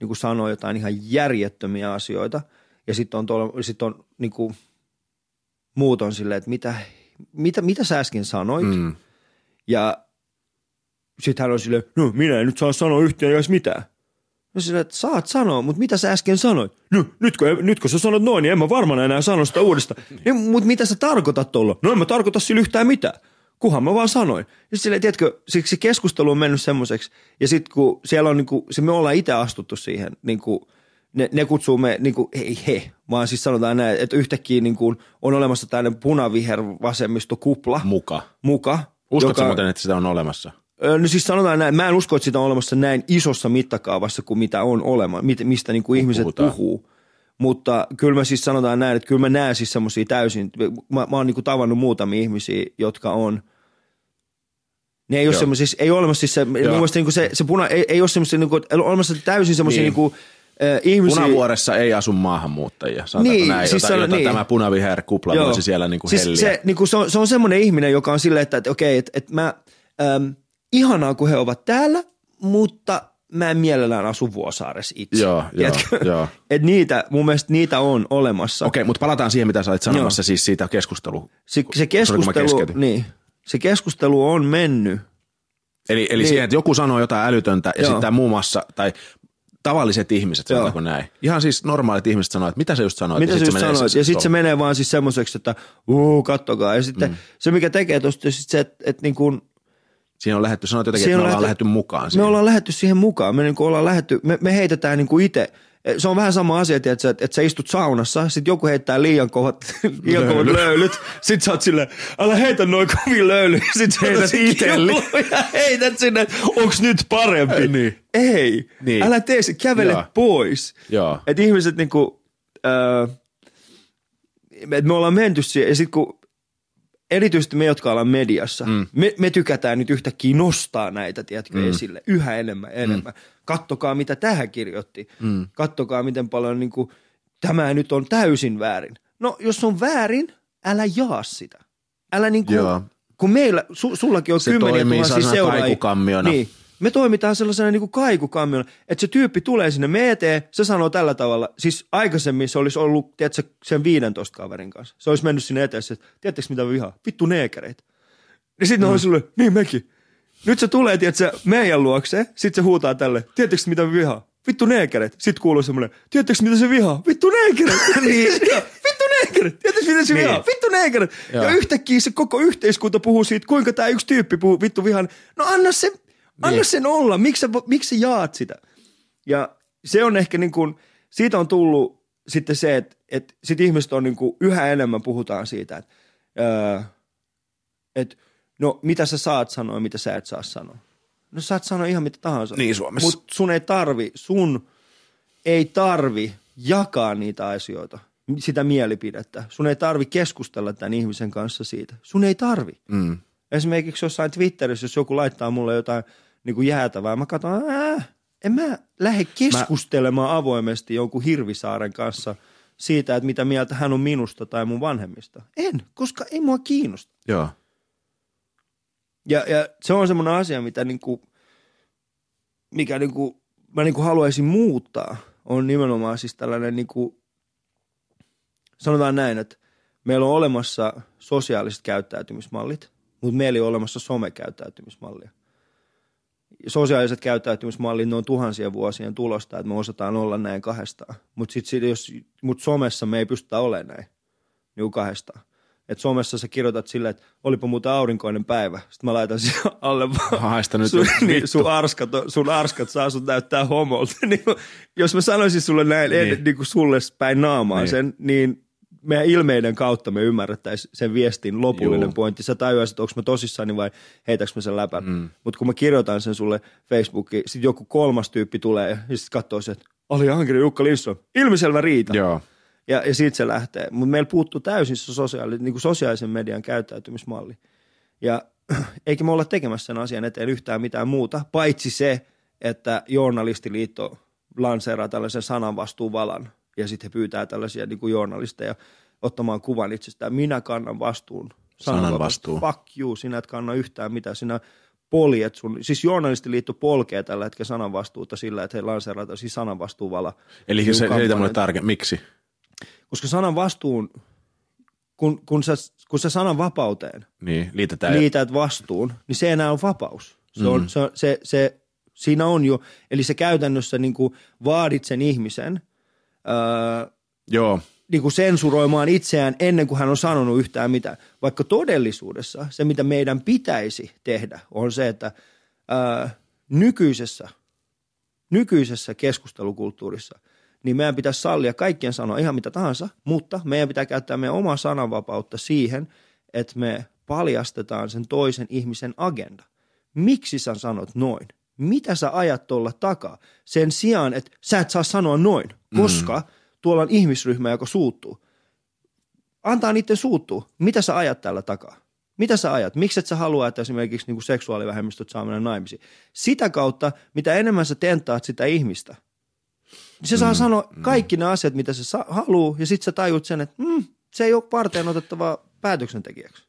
niin kuin sanoo jotain ihan järjettömiä asioita. Ja sitten on, tuolla, sit on niin kuin, muut on silleen, että mitä, mitä, mitä sä äsken sanoit? Mm. Ja sitten hän on silleen, no minä en nyt saa sanoa yhtään edes mitään. No silleen, että saat sanoa, mutta mitä sä äsken sanoit? No nyt kun, nyt kun sä sanot noin, niin en mä varmaan enää sano sitä uudestaan. niin, mutta mitä sä tarkoitat tuolla? No en mä tarkoita sillä yhtään mitään. Kuhan mä vaan sanoin. Ja silleen, tiedätkö, siksi se keskustelu on mennyt semmoiseksi. Ja sitten kun siellä on niinku, se me ollaan itse astuttu siihen, niinku, ne, ne kutsuu me, niinku, ei he, vaan siis sanotaan näin, että yhtäkkiä niinku, on olemassa tämmöinen punaviher vasemmisto kupla Muka. muka. Uskotko muuten, että sitä on olemassa? No siis sanotaan näin, mä en usko, että sitä on olemassa näin isossa mittakaavassa kuin mitä on olema, mistä niin kuin ihmiset puhutaan. puhuu. Mutta kyllä mä siis sanotaan näin, että kyllä mä näen siis semmoisia täysin, mä, mä oon niin kuin tavannut muutamia ihmisiä, jotka on, ne ei ole semmoisia, ei ole olemassa siis se, mun mielestä niin kuin se, se puna, ei, ei ole semmoisia, niin kuin, olemassa täysin semmoisia Niin. niin. äh, ihmisiä. Punavuoressa ei asu maahanmuuttajia, sanotaanko Niin, näin, siis jota, jota niin. tämä punaviher kupla Joo. voisi siellä niin kuin siis helliä. se, niin kuin se, on, se on semmoinen ihminen, joka on silleen, että, että okei, että, että mä, äm, ihanaa kun he ovat täällä, mutta mä en mielellään asu Vuosaaressa itse. Joo, joo, Tiedätkö? joo. Et niitä, mun mielestä niitä on olemassa. Okei, mutta palataan siihen, mitä sä olit sanomassa, siis siitä keskustelu. Se, se, keskustelu, niin, se keskustelu on mennyt. Eli, eli Niin. siihen, että joku sanoo jotain älytöntä ja Joo. sitten muun muassa, tai tavalliset ihmiset, sanotaanko näin. Ihan siis normaalit ihmiset sanoo, että mitä sä just sanoit. Mitä ja sä just sanoit? Ja sitten se menee vaan siis semmoiseksi, että uu, kattokaa. Ja sitten mm. se, mikä tekee tosta, sit se, että, että niin kuin, Siinä on lähetty, sanoit jotenkin, Siinä että me ollaan lähetty mukaan me siihen. ollaan lähetty siihen mukaan. Me, niin ollaan lähetty, me, me heitetään niin kuin itse. Se on vähän sama asia, että, että, että sä istut saunassa, sit joku heittää liian kovat, liian kovat Löylyt. löylyt, sit sä oot silleen, älä heitä noin kovin löylyjä, sit sä Heität itelle. ja heität sinne, onks nyt parempi? Niin. Ei, Niin. älä tee se, kävele Joo. pois. Että ihmiset niinku, äh, et me ollaan menty siihen, ja sit kun erityisesti me, jotka ollaan mediassa, mm. me, me tykätään nyt yhtäkkiä nostaa näitä, tiedätkö, mm. esille yhä enemmän, enemmän. Mm. Kattokaa, mitä tähän kirjoitti. Mm. Kattokaa, miten paljon niin kuin, tämä nyt on täysin väärin. No, jos on väärin, älä jaa sitä. Älä niin kuin, Joo. kun meillä, su, sullakin on Se kymmeniä tuhansia seuraajia. Niin, me toimitaan sellaisena niin kaikukammiona, että se tyyppi tulee sinne me eteen, se sanoo tällä tavalla, siis aikaisemmin se olisi ollut, tiedätkö, sen 15 kaverin kanssa. Se olisi mennyt sinne eteen, että tiedättekö mitä mä vihaan? Vittu neekereitä. Ja sitten mm. on sulle, niin mekin. Nyt se tulee, tiedätkö, meidän luokse, sitten se huutaa tälle, tiedättekö mitä mä vihaan? Vittu neekereitä. Sitten kuuluu semmoinen, tiedättekö mitä se vihaa? Vittu neekereitä. niin. Vittu neekereitä. Tiedätkö mitä se Niin. vihaa? Vittu neekereitä. Ja Joo. yhtäkkiä se koko yhteiskunta puhuu siitä, kuinka tämä yksi tyyppi puhuu vittu vihan. No anna se, anna Niin. sen olla. Miksi sä, miksi jaat sitä? Ja se on ehkä niin kuin, siitä on tullut sitten se, että, että sit ihmiset on niin kuin, yhä enemmän puhutaan siitä, että, öö, että no mitä sä saat sanoa ja mitä sä et saa sanoa. No saat sanoa ihan mitä tahansa. Niin, Suomessa. Mutta sun ei tarvi, sun ei tarvi jakaa niitä asioita, sitä mielipidettä. Sun ei tarvi keskustella tämän ihmisen kanssa siitä. Sun ei tarvi. Mm. Esimerkiksi jossain Twitterissä, jos joku laittaa mulle jotain niin kuin jäätävää, mä katson, ää, en mä lähde keskustelemaan mä... avoimesti jonkun Hirvisaaren kanssa siitä, että mitä mieltä hän on minusta tai mun vanhemmista. En, koska ei mua kiinnosta. Joo. Ja, ja se on semmoinen asia, mitä niinku, mikä niinku, mä niinku haluaisin muuttaa, on nimenomaan siis tällainen niinku, sanotaan näin, että Meillä on olemassa sosiaaliset käyttäytymismallit, mutta meillä ei ole olemassa somekäyttäytymismallia. Sosiaaliset käyttäytymismallit, ne on tuhansien vuosien tulosta, että me osataan olla näin kahdestaan. Mutta mut somessa me ei pystytä olemaan näin niin kahdestaan. Että somessa sä kirjoitat silleen, että olipa muuten aurinkoinen päivä. Sitten mä laitan siihen alle vaan. Haista nyt sun, niin, sun, arskat, sun arskat saa sun näyttää homolta. niin, jos mä sanoisin sulle näin, niin. En, niin kuin sulle päin naamaan niin. sen, niin meidän ilmeiden kautta me ymmärrettäisiin sen viestin lopullinen Juu. pointti. Sä tajuaisit, että onko mä tosissaan vai heitäks mä sen läpän. Mm. Mutta kun mä kirjoitan sen sulle Facebookiin, sitten joku kolmas tyyppi tulee ja sitten katsoo se, että Ali Ankeri, Jukka Lindström, ilmiselvä riita. Joo. Ja, ja siitä se lähtee. Mutta meillä puuttuu täysin se sosiaali, niin kuin sosiaalisen median käyttäytymismalli. Ja eikä me olla tekemässä sen asian eteen yhtään mitään muuta, paitsi se, että journalistiliitto lanseeraa tällaisen sananvastuuvalan ja sitten he pyytää tällaisia niin kuin journalisteja ottamaan kuvan itsestään. Minä kannan vastuun. Sananvastuu. Fuck you, sinä et kanna yhtään mitä. Sinä poljet sun, siis journalistiliitto polkee tällä hetkellä sananvastuuta sillä, että he lanseeraavat siis sananvastuuvala. Eli se selitä mulle tarkemmin, miksi? Koska sanan vastuun, kun, kun, sä, kun sä sanan vapauteen niin, liitetään. liität vastuun, niin se enää on vapaus. Se on, mm. se, se, se, siinä on jo, eli se käytännössä niin kuin vaadit sen ihmisen öö, Joo. Niin kuin sensuroimaan itseään ennen kuin hän on sanonut yhtään mitään. Vaikka todellisuudessa se, mitä meidän pitäisi tehdä, on se, että öö, nykyisessä, nykyisessä keskustelukulttuurissa – niin meidän pitäisi sallia kaikkien sanoa ihan mitä tahansa, mutta meidän pitää käyttää meidän omaa sananvapautta siihen, että me paljastetaan sen toisen ihmisen agenda. Miksi sä sanot noin? Mitä sä ajat tuolla takaa? Sen sijaan, että sä et saa sanoa noin, koska mm. tuolla on ihmisryhmä, joka suuttuu. Antaa niiden suuttua. Mitä sä ajat tällä takaa? Mitä sä ajat? Miksi et sä halua, että esimerkiksi niin kuin seksuaalivähemmistöt saa mennä naimisiin? Sitä kautta, mitä enemmän sä tentaat sitä ihmistä – se saa mm, sanoa mm. kaikki ne asiat, mitä se sa- haluaa, ja sitten sä tajut sen, että mm, se ei ole parteen otettava päätöksentekijäksi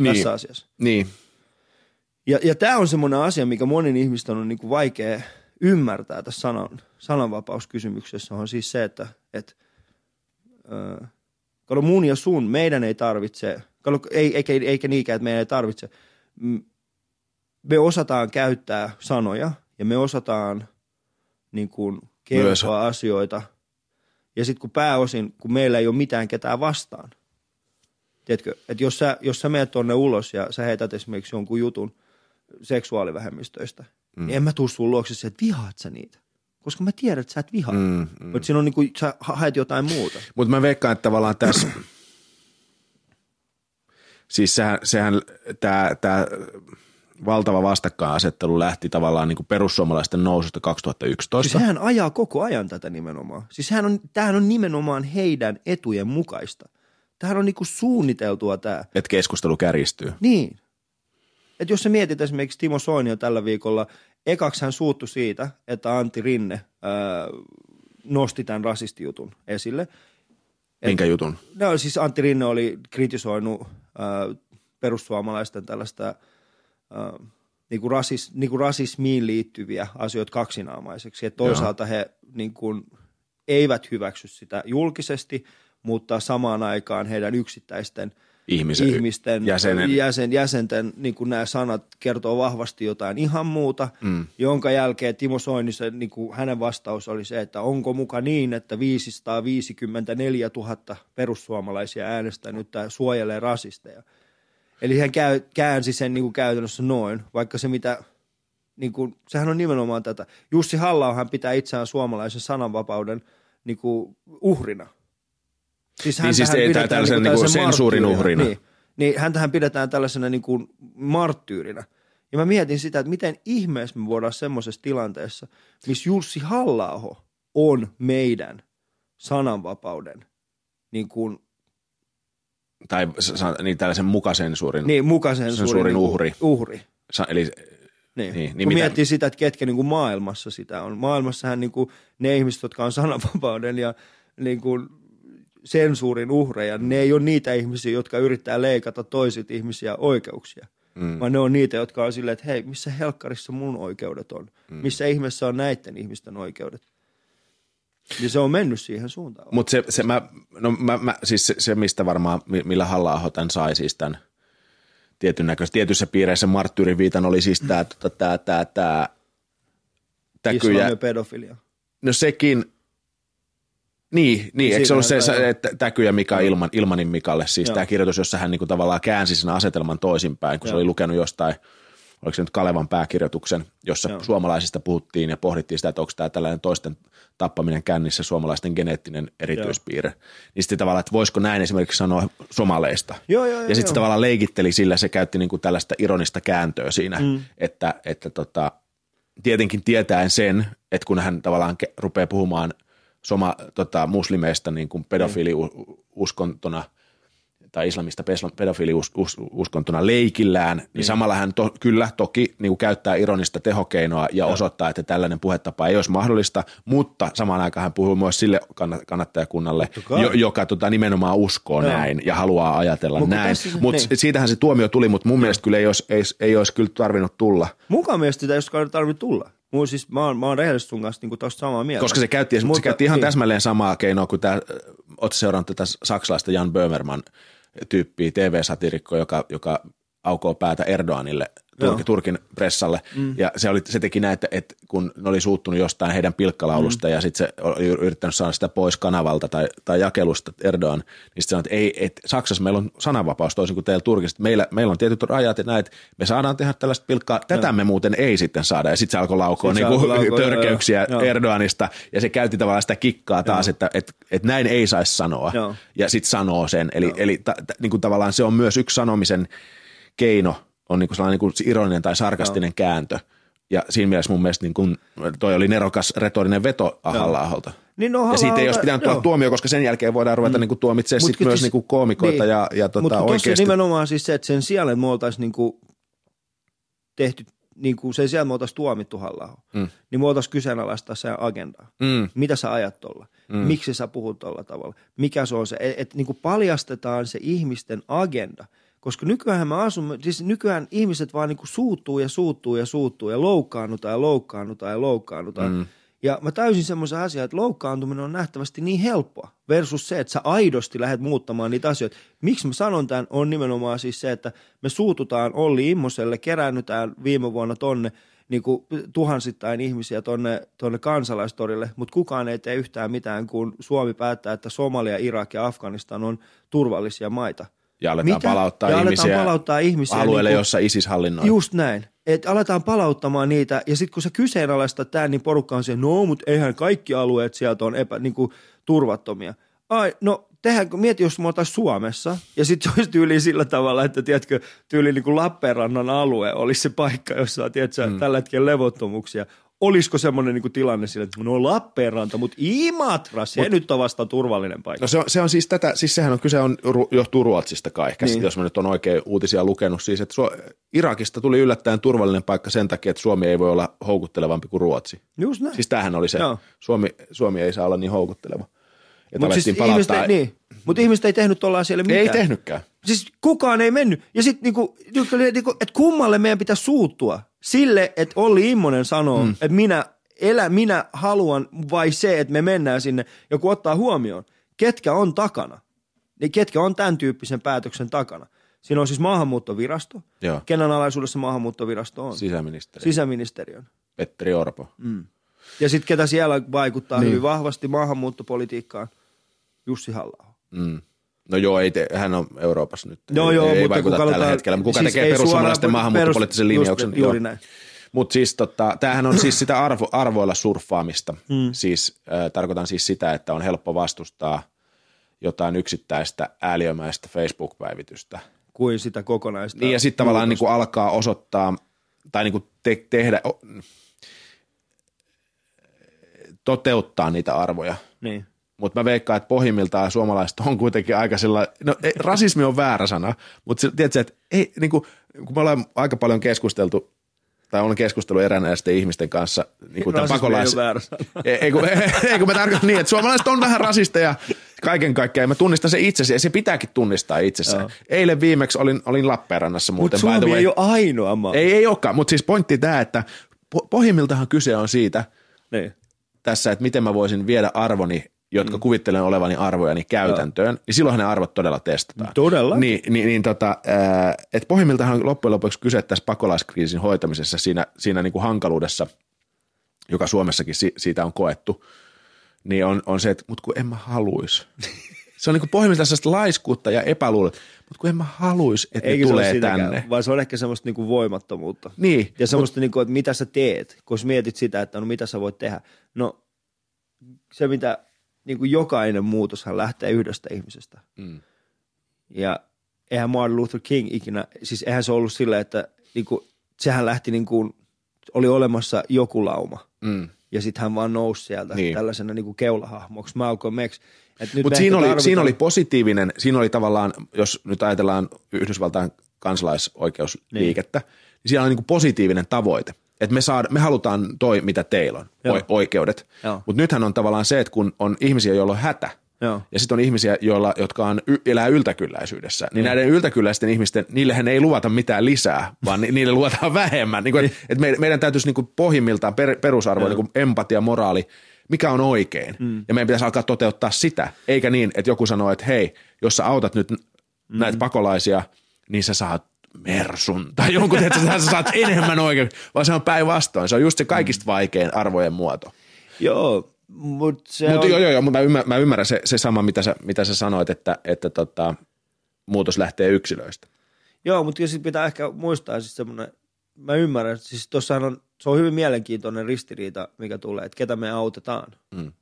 niin. tässä asiassa. Niin. Ja, ja tämä on semmoinen asia, mikä monen ihmisten on niinku vaikea ymmärtää tässä sanan, sananvapauskysymyksessä, on siis se, että et, äh, kato mun ja sun, meidän ei tarvitse, kato, ei, eikä, eikä niinkään, että meidän ei tarvitse, me osataan käyttää sanoja ja me osataan niin kuin kertoa Myös. asioita. Ja sitten kun pääosin, kun meillä ei ole mitään ketään vastaan. Tiedätkö, että jos sä, jos sä menet tuonne ulos ja sä heität esimerkiksi jonkun jutun seksuaalivähemmistöistä, mm. niin en mä tuu sun luokse että vihaat sä niitä. Koska mä tiedän, että sä et vihaa. Mm, mm. Mutta siinä on niin kuin, sä haet jotain muuta. Mutta mä veikkaan, että tavallaan tässä, siis sehän, sehän tämä, tämä valtava vastakkainasettelu lähti tavallaan niin kuin perussuomalaisten noususta 2011. Siis hän ajaa koko ajan tätä nimenomaan. Siis hän on, tämähän on nimenomaan heidän etujen mukaista. Tämähän on niin kuin suunniteltua tämä. Että keskustelu kärjistyy. Niin. Että jos sä mietit esimerkiksi Timo Soinia tällä viikolla, ekaksi hän suuttu siitä, että Antti Rinne ää, nosti tämän rasistijutun esille. Minkä jutun? No siis Antti Rinne oli kritisoinut ää, perussuomalaisten tällaista – äh, niin kuin rasis, niin kuin rasismiin liittyviä asioita kaksinaamaiseksi. Että toisaalta Joo. he niin kuin, eivät hyväksy sitä julkisesti, mutta samaan aikaan heidän yksittäisten Ihmisen, ihmisten, jäsenen. Jäsen, jäsenten niin kuin nämä sanat kertoo vahvasti jotain ihan muuta, mm. jonka jälkeen Timo Soinisen, niin kuin hänen vastaus oli se, että onko muka niin, että 554 000 perussuomalaisia äänestänyt suojelee rasisteja. Eli hän käy, käänsi sen niin kuin käytännössä noin, vaikka se mitä, niin kuin, sehän on nimenomaan tätä. Jussi halla hän pitää itseään suomalaisen sananvapauden niin kuin uhrina. Siis, niin siis tämä tällaisen niin kuin sensuurin uhrina. Niin, niin häntähän pidetään tällaisena niin kuin marttyyrinä. Ja mä mietin sitä, että miten ihmeessä me voidaan semmoisessa tilanteessa, missä Jussi halla on meidän sananvapauden niin kuin tai niin tällaisen mukasensuurin, niin, mukasensuurin niin uhri. uhri. Sa, eli niin. Niin, niin Kun mitä... miettii sitä, että ketkä niin kuin maailmassa sitä on. Maailmassahan niin kuin ne ihmiset, jotka on sananvapauden ja niin kuin sensuurin uhreja, ne ei ole niitä ihmisiä, jotka yrittää leikata toisit ihmisiä oikeuksia. Mm. Vaan ne on niitä, jotka on silleen, että hei, missä helkkarissa mun oikeudet on? Mm. Missä ihmeessä on näiden ihmisten oikeudet? Ja se on mennyt siihen suuntaan. Mutta se, se, mä, no mä, mä, siis se, se, mistä varmaan, millä halla tämän sai siis tämän tietyn näköistä, tietyissä piireissä marttyyriviitan oli siis tämä, tota, tämä, tämä, tämä täkyjä. Pedofilia. No sekin, niin, niin eikö se ollut se, se että täkyjä Mika Ilman, Ilmanin Mikalle, siis Joo. tämä kirjoitus, jossa hän niinku tavallaan käänsi sen asetelman toisinpäin, kun Joo. se oli lukenut jostain, oliko se nyt Kalevan pääkirjoituksen, jossa Joo. suomalaisista puhuttiin ja pohdittiin sitä, että onko tämä tällainen toisten tappaminen kännissä suomalaisten geneettinen erityispiirre. Joo. Niin sitten tavallaan, että voisiko näin esimerkiksi sanoa somaleista. Joo, joo, ja sitten se tavallaan leikitteli sillä, se käytti niinku tällaista ironista kääntöä siinä, mm. että, että tota, tietenkin tietäen sen, että kun hän tavallaan rupeaa puhumaan soma, tota, muslimeista niin kuin pedofiiliuskontona – tai islamista pedofiiliuskontona leikillään, niin, niin samalla hän to, kyllä toki niin kuin käyttää ironista tehokeinoa ja, ja osoittaa, että tällainen puhetapa ei olisi mahdollista, mutta samaan aikaan hän puhuu myös sille kannattajakunnalle, jo, joka tota, nimenomaan uskoo ja. näin ja haluaa ajatella Mut näin. Mutta niin. siitähän se tuomio tuli, mutta mun mielestä kyllä ei olisi, ei, ei olisi kyllä tarvinnut tulla. Mukaan mielestä sitä ei olisi tarvinnut tulla. Mun siis, mä oon, mä oon rehellisesti sun kanssa niin tosta samaa mieltä. Koska se käytti, Mutta, se käytti ihan niin. täsmälleen samaa keinoa kuin tämä, oot seurannut tätä saksalaista Jan Böhmerman tyyppiä, TV-satirikko, joka, joka aukoo päätä Erdoganille Turkin, Turkin pressalle. Mm. Ja se, oli, se teki näin, että, että kun ne oli suuttunut jostain heidän pilkkalaulusta mm. ja sitten se oli yrittänyt saada sitä pois kanavalta tai, tai jakelusta Erdogan, niin sitten sanoi, että ei, että Saksassa meillä on sananvapaus toisin kuin teillä Turkissa. Meillä, meillä on tietyt rajat ja näin, me saadaan tehdä tällaista pilkkaa. Tätä no. me muuten ei sitten saada. Ja sitten se alkoi laukoa niin laukoa, törkeyksiä joo, Erdoganista ja se käytti tavallaan sitä kikkaa taas, että, että, että näin ei saisi sanoa. Joo. Ja sitten sanoo sen. Eli, eli ta, ta, niin kuin tavallaan se on myös yksi sanomisen keino – on niin kuin sellainen niin kuin ironinen tai sarkastinen no. kääntö. Ja siinä mielessä mun mielestä niin kuin, toi oli nerokas retorinen veto halla Niin no, ja siitä ei olisi pitänyt tulla tuomio, koska sen jälkeen voidaan ruveta mm. niin tuomitsemaan sit myös siis, niin koomikoita niin, ja, ja tota, Mutta oikeasti. nimenomaan siis se, että sen sijaan, että me oltaisiin niin kuin tehty, niin kuin sen sijaan, että me oltaisiin tuomittu halla mm. niin me oltaisiin kyseenalaistaa sen agendaa. Mm. Mitä sä ajat tuolla? Mm. Miksi sä puhut tuolla tavalla? Mikä se on se? Että et, niin kuin paljastetaan se ihmisten agenda – koska nykyään me asumme, siis nykyään ihmiset vaan niinku suuttuu ja suuttuu ja suuttuu ja loukkaannutaan ja loukkaannutaan ja loukkaannutaan. Mm. Ja mä täysin semmoisen asian, että loukkaantuminen on nähtävästi niin helppoa versus se, että sä aidosti lähdet muuttamaan niitä asioita. Miksi mä sanon tämän, on nimenomaan siis se, että me suututaan Olli Immoselle, keräännytään viime vuonna tonne niin kuin tuhansittain ihmisiä tonne, tonne kansalaistorille, mutta kukaan ei tee yhtään mitään, kun Suomi päättää, että Somalia, Irak ja Afganistan on turvallisia maita – ja aletaan Mitä? palauttaa ja ihmisiä, aletaan palauttaa ihmisiä alueelle, niin kuin, jossa ISIS hallinnoi. Just näin. Että aletaan palauttamaan niitä, ja sitten kun sä kyseenalaistat tämän, niin porukka on se, no, mutta eihän kaikki alueet sieltä on epä, niin kuin, turvattomia. Ai, no tehdään, mieti, jos me oltaisiin Suomessa, ja sitten olisi tyyli sillä tavalla, että tiedätkö, tyyli niin kuin Lappeenrannan alue olisi se paikka, jossa on tiedätkö, mm. tällä hetkellä levottomuuksia olisiko semmoinen niin tilanne sille, että no Lappeenranta, mutta Imatra, se Mut, nyt on vasta turvallinen paikka. No se on, se on siis tätä, siis sehän on kyse on, johtuu Ruotsista kai, niin. jos mä nyt on oikein uutisia lukenut, siis että Irakista tuli yllättäen turvallinen paikka sen takia, että Suomi ei voi olla houkuttelevampi kuin Ruotsi. Just näin. Siis tämähän oli se, Suomi, Suomi ei saa olla niin houkutteleva. Mutta siis ihmiset, ei, niin. Mut ihmiset ei tehnyt tuolla siellä mitään. Ei tehnytkään. Siis kukaan ei mennyt. Ja sitten niinku, niinku, että kummalle meidän pitää suuttua sille, että Olli Immonen sanoo, mm. että minä, elä, minä haluan vai se, että me mennään sinne, ja kun ottaa huomioon, ketkä on takana, niin ketkä on tämän tyyppisen päätöksen takana. Siinä on siis maahanmuuttovirasto. Joo. Kenen alaisuudessa maahanmuuttovirasto on? Sisäministeriö. Sisäministeriön. Petteri Orpo. Mm. Ja sitten ketä siellä vaikuttaa niin. hyvin vahvasti maahanmuuttopolitiikkaan? Jussi halla mm. No joo, ei te, hän on Euroopassa nyt. Joo, ei, joo, ei mutta vaikuta tällä aloittaa, hetkellä. Kuka siis tekee perussuomalaisten maahanmuuttopoliittisen perus, linjauksen? Just, juuri näin. Mutta siis tota, tämähän on siis sitä arvo, arvoilla surffaamista. Hmm. Siis äh, tarkoitan siis sitä, että on helppo vastustaa jotain yksittäistä ääliömäistä Facebook-päivitystä. Kuin sitä kokonaista. Niin ja sitten tavallaan niin kuin alkaa osoittaa tai niin kuin te, tehdä, toteuttaa niitä arvoja. Niin mutta mä veikkaan, että pohjimmiltaan suomalaiset on kuitenkin aika sellainen, no ei, rasismi on väärä sana, mutta tiedätkö, että ei, niin kuin, kun me ollaan aika paljon keskusteltu tai olen keskustellut eräänäisten ihmisten kanssa. Niin kuin pakolais... ei, ei, kun, ei, kun mä tarkoitan niin, että suomalaiset on vähän rasisteja kaiken kaikkiaan. Mä tunnistan se itsesi ja se pitääkin tunnistaa itsessään. Joo. Eilen viimeksi olin, olin Lappeenrannassa muuten. Mutta Suomi ei ole ainoa maa. Ei, ei olekaan, mutta siis pointti tämä, että pohjimmiltahan kyse on siitä, niin tässä, että miten mä voisin viedä arvoni, jotka mm. kuvittelen olevani arvojani käytäntöön, niin silloinhan ne arvot todella testataan. Todella. Niin, niin, niin tota, että pohjimmiltahan on loppujen lopuksi kyse tässä pakolaiskriisin hoitamisessa siinä, siinä niin kuin hankaluudessa, joka Suomessakin si, siitä on koettu, niin on, on se, että mut kun en mä haluis. Se on niin kuin pohjimmiltaan sellaista laiskuutta ja epäluuloa, mutta kun en mä haluis, että Eikä ne tulee tänne. Vaan se on ehkä semmoista niinku voimattomuutta. Niin, Ja semmoista, niinku, että mitä sä teet, kun sä mietit sitä, että no mitä sä voit tehdä. No se, mitä niinku jokainen muutoshan lähtee yhdestä ihmisestä. Mm. Ja eihän Martin Luther King ikinä, siis eihän se ollut silleen, että niinku, sehän lähti niinku, oli olemassa joku lauma. Mm. Ja sitten hän vaan nousi sieltä Niin. niin. tällaisena niinku keulahahmoksi, Malcolm X. Mutta siinä, oli, tarvitaan- siinä oli positiivinen, siinä oli tavallaan, jos nyt ajatellaan Yhdysvaltain kansalaisoikeusliikettä, niin, niin siinä oli niin positiivinen tavoite. Että me, saada, me halutaan toi, mitä teillä on, Joo. oikeudet. Mutta nythän on tavallaan se, että kun on ihmisiä, joilla on hätä, Joo. ja sitten on ihmisiä, joilla, jotka on, y- elää yltäkylläisyydessä, niin näiden yltäkylläisten ihmisten, niillehän ei luvata mitään lisää, vaan ni- niille luvataan vähemmän. Niin kuin, et, et me, meidän täytyisi niin kuin pohjimmiltaan per, perusarvo, niin kuin empatia, moraali, mikä on oikein. Mm. Ja meidän pitäisi alkaa toteuttaa sitä, eikä niin, että joku sanoo, että hei, jos sä autat nyt mm. näitä pakolaisia, niin sä saat mersun tai jonkun, että sä, saat enemmän oikein, vaan se on päinvastoin. Se on just se kaikista vaikein arvojen muoto. Joo, mutta se Mutta on... joo, joo, joo, mutta mä ymmärrän, mä ymmärrän se, se sama, mitä sä, mitä sä sanoit, että, että tota, muutos lähtee yksilöistä. Joo, mutta sitten pitää ehkä muistaa siis semmoinen, mä ymmärrän, siis tossahan on, se on hyvin mielenkiintoinen ristiriita, mikä tulee, että ketä me autetaan. Mm.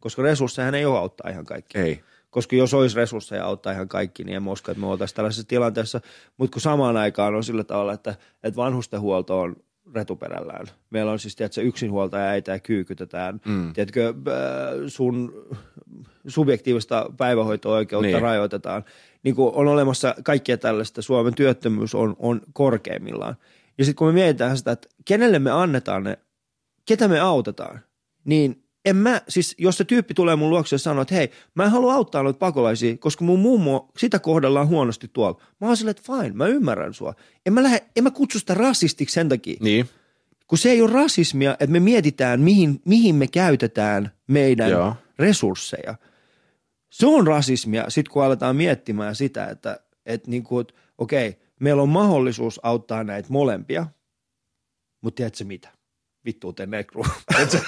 Koska resursseja ei ole auttaa ihan kaikki. Ei. Koska jos olisi resursseja auttaa ihan kaikki, niin en usko, että me oltaisiin tällaisessa tilanteessa. Mutta kun samaan aikaan on sillä tavalla, että, että vanhustenhuolto on retuperällään. Meillä on siis, tiedätkö, yksinhuoltaja äitä ja kyykytetään. Mm. Tiedätkö, äh, sun subjektiivista päivähoito-oikeutta Niin. rajoitetaan. Niin kuin on olemassa kaikkia tällaista. Suomen työttömyys on, on korkeimmillaan. Ja sitten kun me mietitään sitä, että kenelle me annetaan ne, ketä me autetaan, niin en mä, siis jos se tyyppi tulee mun luokse ja sanoo, että hei, mä en halua auttaa noita pakolaisia, koska mun mummo, sitä kohdellaan huonosti tuolla. Mä oon silleen, että fine, mä ymmärrän sua. En mä, lähde, en mä kutsu sitä rasistiksi sen takia, Niin, kun se ei ole rasismia, että me mietitään, mihin, mihin me käytetään meidän Joo. Resursseja. Se on rasismia, sitten kun aletaan miettimään sitä, että, että, niin kuin, että okei, meillä on mahdollisuus auttaa näitä molempia, mutta tiedätkö mitä? Vittu te nekru. Et se-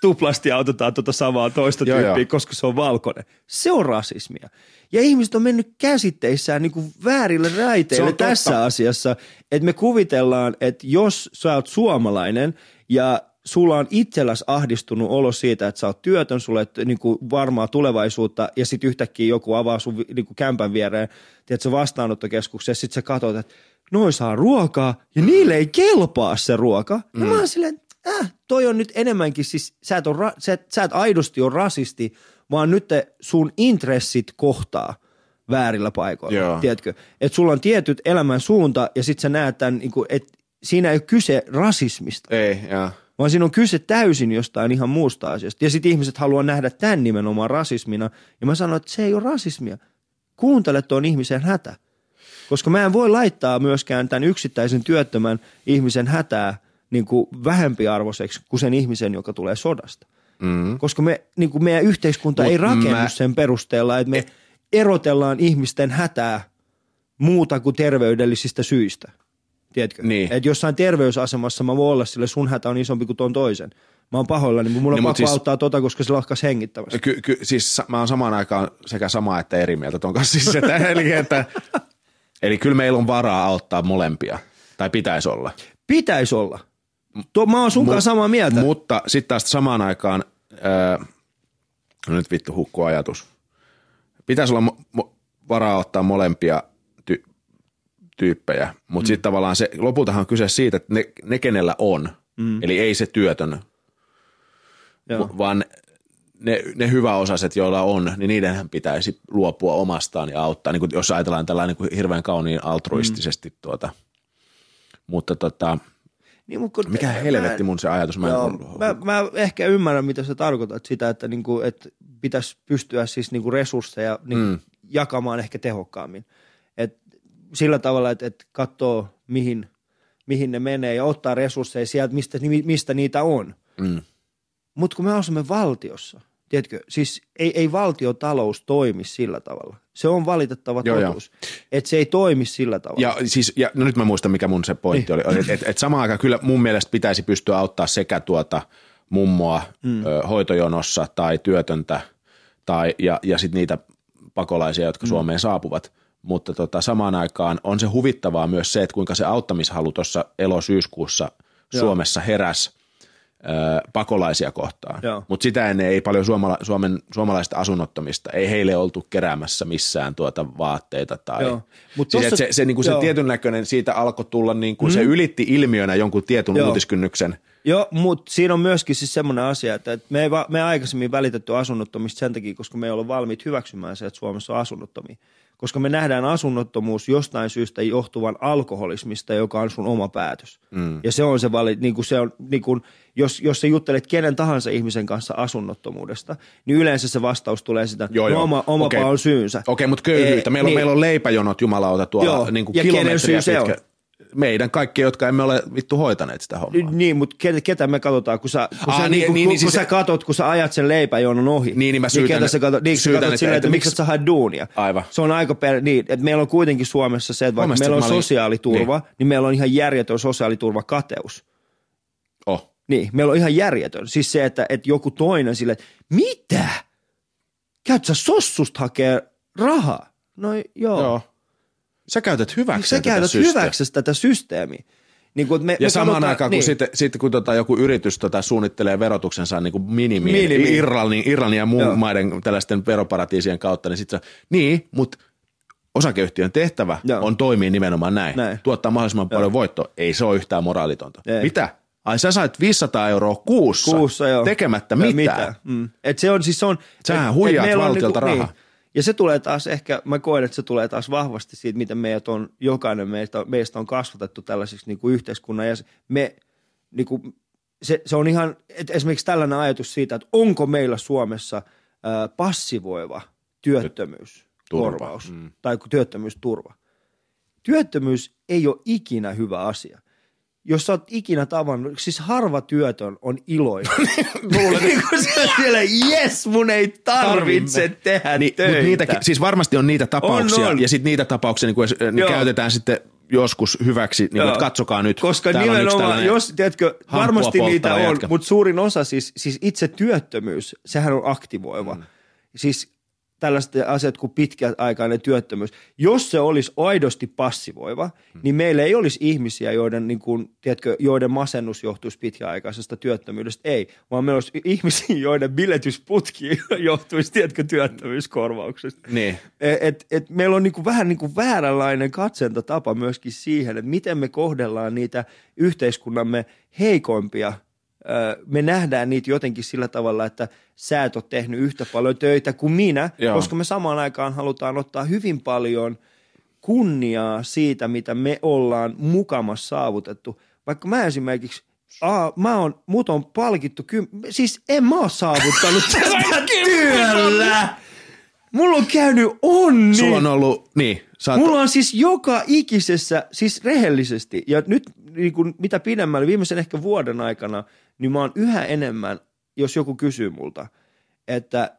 Tuplasti autetaan tuota samaa toista Joo, tyyppiä, joo. koska se on valkoinen. Se on rasismia. Ja ihmiset on mennyt käsitteissään niin kuin väärille raiteille on totta. tässä asiassa, että me kuvitellaan, että jos sä oot suomalainen ja sulla on itselläs ahdistunut olo siitä, että sä oot työtön, sulle et, niin kuin varmaa tulevaisuutta ja sitten yhtäkkiä joku avaa sun niin kuin kämpän viereen, tiedätkö, vastaanottokeskuksessa, sitten sä katsot, että noi saa ruokaa ja niille ei kelpaa se ruoka. Ja mä oon silleen, äh, toi on nyt enemmänkin, siis sä et, on ra- sä et, sä et aidosti ole rasisti, vaan nyt te sun intressit kohtaa väärillä paikoilla. Joo. Tiedätkö? Että sulla on tietyt elämän suunta ja sit sä näet tämän, niin että siinä ei ole kyse rasismista, ei, ja. vaan siinä on kyse täysin jostain ihan muusta asiasta. Ja sitten ihmiset haluaa nähdä tämän nimenomaan rasismina. Ja mä sanon, että se ei ole rasismia. Kuuntele tuon ihmisen hätä. Koska mä en voi laittaa myöskään tämän yksittäisen työttömän ihmisen hätää niin kuin vähempiarvoiseksi kuin sen ihmisen, joka tulee sodasta. Mm. Koska me, niin kuin meidän yhteiskunta Mut ei rakennu mä- sen perusteella, että me erotellaan ihmisten hätää muuta kuin terveydellisistä syistä. Tiedätkö? Niin. Että jossain terveysasemassa mä voin olla sille, sun hätä on isompi kuin ton toisen. Mä oon pahoillani, mutta mulla on Niin, mut pakko siis- auttaa tota, koska se lahkas hengittämässä. Ky, ky, siis mä oon samaan aikaan sekä samaa että eri mieltä ton kanssa. Siis, että, eli, että, eli kyllä meillä on varaa auttaa molempia, tai pitäisi olla. Pitäisi olla. Tuo, mä oon sunkaan Mut- samaa mieltä. Mutta sitten taas samaan aikaan, no nyt vittu hukku ajatus. Pitäisi olla mo- mo- varaa ottaa molempia ty- tyyppejä, mutta mm. sitten tavallaan se, lopultahan on kyse siitä, että ne, ne kenellä on, mm. eli ei se työtön, Joo. vaan ne, ne hyväosaiset, joilla on, niin niidenhän pitäisi luopua omastaan ja auttaa, niin kuin jos ajatellaan tällainen niin kuin hirveän kauniin altruistisesti mm. tuota. Mutta tota, Niin, mut kun- mikä mä- helvetti mun se ajatus, mä en Joo, ollut- mä, mä ehkä ymmärrän, mitä sä tarkoitat sitä, että, niinku, että pitäisi pystyä siis niinku resursseja niinku mm. jakamaan ehkä tehokkaammin. Et sillä tavalla, että, että katsoo, mihin, mihin ne menee ja ottaa resursseja sieltä, mistä, mistä niitä on. Mm. Mutta kun me asumme valtiossa, tiedätkö, siis ei, ei valtiotalous toimi sillä tavalla. Se on valitettava Joo, totuus, että se ei toimi sillä tavalla. Ja, siis, ja no nyt mä muistan, mikä mun se pointti Niin. oli. Että et, et samaan aikaan kyllä mun mielestä pitäisi pystyä auttaa sekä tuota mummoa mm. ö, hoitojonossa tai työtöntä tai, ja, ja sitten niitä pakolaisia, jotka mm. Suomeen saapuvat. Mutta tota, samaan aikaan on se huvittavaa myös se, että kuinka se auttamishalu tuossa elo-syyskuussa Suomessa heräs ö, pakolaisia kohtaan. Mutta sitä ennen ei paljon suomala, Suomen, suomalaista asunnottomista, ei heille oltu keräämässä missään tuota vaatteita tai Joo. Mut siis tossa- se, se, niinku se joo. tietyn näköinen siitä alkoi tulla, niinku, mm. se ylitti ilmiönä jonkun tietyn Joo. uutiskynnyksen. Joo, mutta siinä on myöskin siis semmoinen asia, että että me ei, va- me ei aikaisemmin välitetty asunnottomista sen takia, koska me ei olla valmiit hyväksymään se, että Suomessa on asunnottomia. Koska me nähdään asunnottomuus jostain syystä johtuvan alkoholismista, joka on sun oma päätös. Mm. Ja se on se, vali, niin kuin se on, niin kuin, jos, jos sä juttelet kenen tahansa ihmisen kanssa asunnottomuudesta, niin yleensä se vastaus tulee sitä, Joo, no joo. oma, omapa Okei. on syynsä. Okei, mutta köyhyyttä. Meillä, on, niin. meillä on leipäjonot jumalauta tuolla Joo. niinku Ja kenen kilometriä syy se on? Meidän kaikki, jotka emme ole vittu hoitaneet sitä hommaa. Niin, mutta ketä, me katsotaan, kun sä, kun Aa, sä, niin, niin, kun, niin, kun, niin, siis kun sä katot, kun sä ajat sen leipäjonon ohi. Niin, niin mä niin syytän, ketä sä katot, niin, syytän, sä katot että- silleen, että, että miksi sä haet duunia. Aivan. Se on aika per, niin, että meillä on kuitenkin Suomessa se, että vaikka Mielestäni meillä on olin- sosiaaliturva, niin. niin meillä on ihan järjetön sosiaaliturvakateus. Oh. Niin, meillä on ihan järjetön. Siis se, että, että joku toinen sille, että mitä? Käyt sä sossusta hakee rahaa? No joo. Joo. Sä käytät hyväksi Sä käytät hyväksi tätä systeemiä. Niin kun, me, Ja me samaan aikaan, kun niin. sitten, sitten kun tota joku yritys tota suunnittelee verotuksensa niin kuin minimiin, Minimiin. Irlannin, Irlannin ja muun Joo. maiden tällaisten veroparatiisien kautta, niin sitten niin, mutta osakeyhtiön tehtävä Joo. on toimia nimenomaan näin. Näin. Tuottaa mahdollisimman paljon voittoa. Ei se ole yhtään moraalitonta. Ei. Mitä? Ai sä sait 500 euroa kuussa, kuussa joo. tekemättä mitään. Mm. Et se on siis se on, Sähän huijaat valtiolta rahaa. Niin. Ja se tulee taas ehkä, mä koen, että se tulee taas vahvasti siitä, miten meidät on, jokainen meistä, meistä on kasvatettu tällaisiksi niin kuin yhteiskunnan ja me, niin kuin, se, se on ihan, että esimerkiksi tällainen ajatus siitä, että onko meillä Suomessa ää, passivoiva työttömyyskorvaus Mm. tai työttömyysturva. Työttömyys ei ole ikinä hyvä asia. Jos sä oot ikinä tavannut, siis harva työtön on iloinen. niin kun sä siellä, jes, mun ei tarvitse tehdä Niin, töitä. mutta niitä, siis varmasti on niitä tapauksia, On, on. ja sitten niitä tapauksia niin kuin, niin käytetään sitten joskus hyväksi, niin kuin, että katsokaa nyt. Koska täällä nimenomaan, jos, tiedätkö, varmasti niitä on, jätkä. mutta suurin osa siis, siis itse työttömyys, sehän on aktivoiva. Mm. Siis tällaiset asiat kuin pitkäaikainen työttömyys. Jos se olisi aidosti passivoiva, mm. niin meillä ei olisi ihmisiä, joiden, niin kuin, tiedätkö, joiden masennus johtuisi pitkäaikaisesta työttömyydestä. Ei, vaan meillä olisi ihmisiä, joiden biletysputki johtuisi, tiedätkö, työttömyyskorvauksesta. Niin. Et, et, et meillä on niinku vähän niinku vääränlainen katsentatapa myöskin siihen, että miten me kohdellaan niitä yhteiskunnamme heikoimpia. Me nähdään niitä jotenkin sillä tavalla, että sä et ole tehnyt yhtä paljon töitä kuin minä, Joo. koska me samaan aikaan halutaan ottaa hyvin paljon kunniaa siitä, mitä me ollaan mukamassa saavutettu. Vaikka mä esimerkiksi, aa, mä oon, mut on palkittu, ky- siis en mä oo saavuttanut tätä työllä. Mulla on käynyt onni. Sulla on ollut, niin, oot, Mulla on siis joka ikisessä, siis rehellisesti, ja nyt niin kuin, mitä pidemmälle, viimeisen ehkä vuoden aikana, niin mä oon yhä enemmän, jos joku kysyy multa, että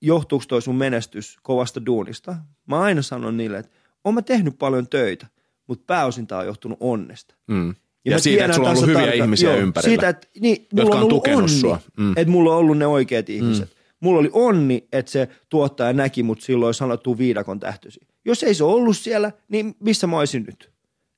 johtuuko toi sun menestys kovasta duunista, mä aina sanon niille, että oon mä tehnyt paljon töitä, mutta pääosin tää on johtunut onnesta. mm. Ja, ja siitä, että sulla on ollut hyviä tarkkaan- ihmisiä joo, ympärillä. Siitä, että niin, mulla Jotka on on ollut tukenut onni, sua. Mm. että mulla on ollut ne oikeat ihmiset. Mulla oli onni, että se tuottaja näki mut silloin sanottu viidakon tähtösi. Jos ei se ollut siellä, niin missä mä olisin nyt?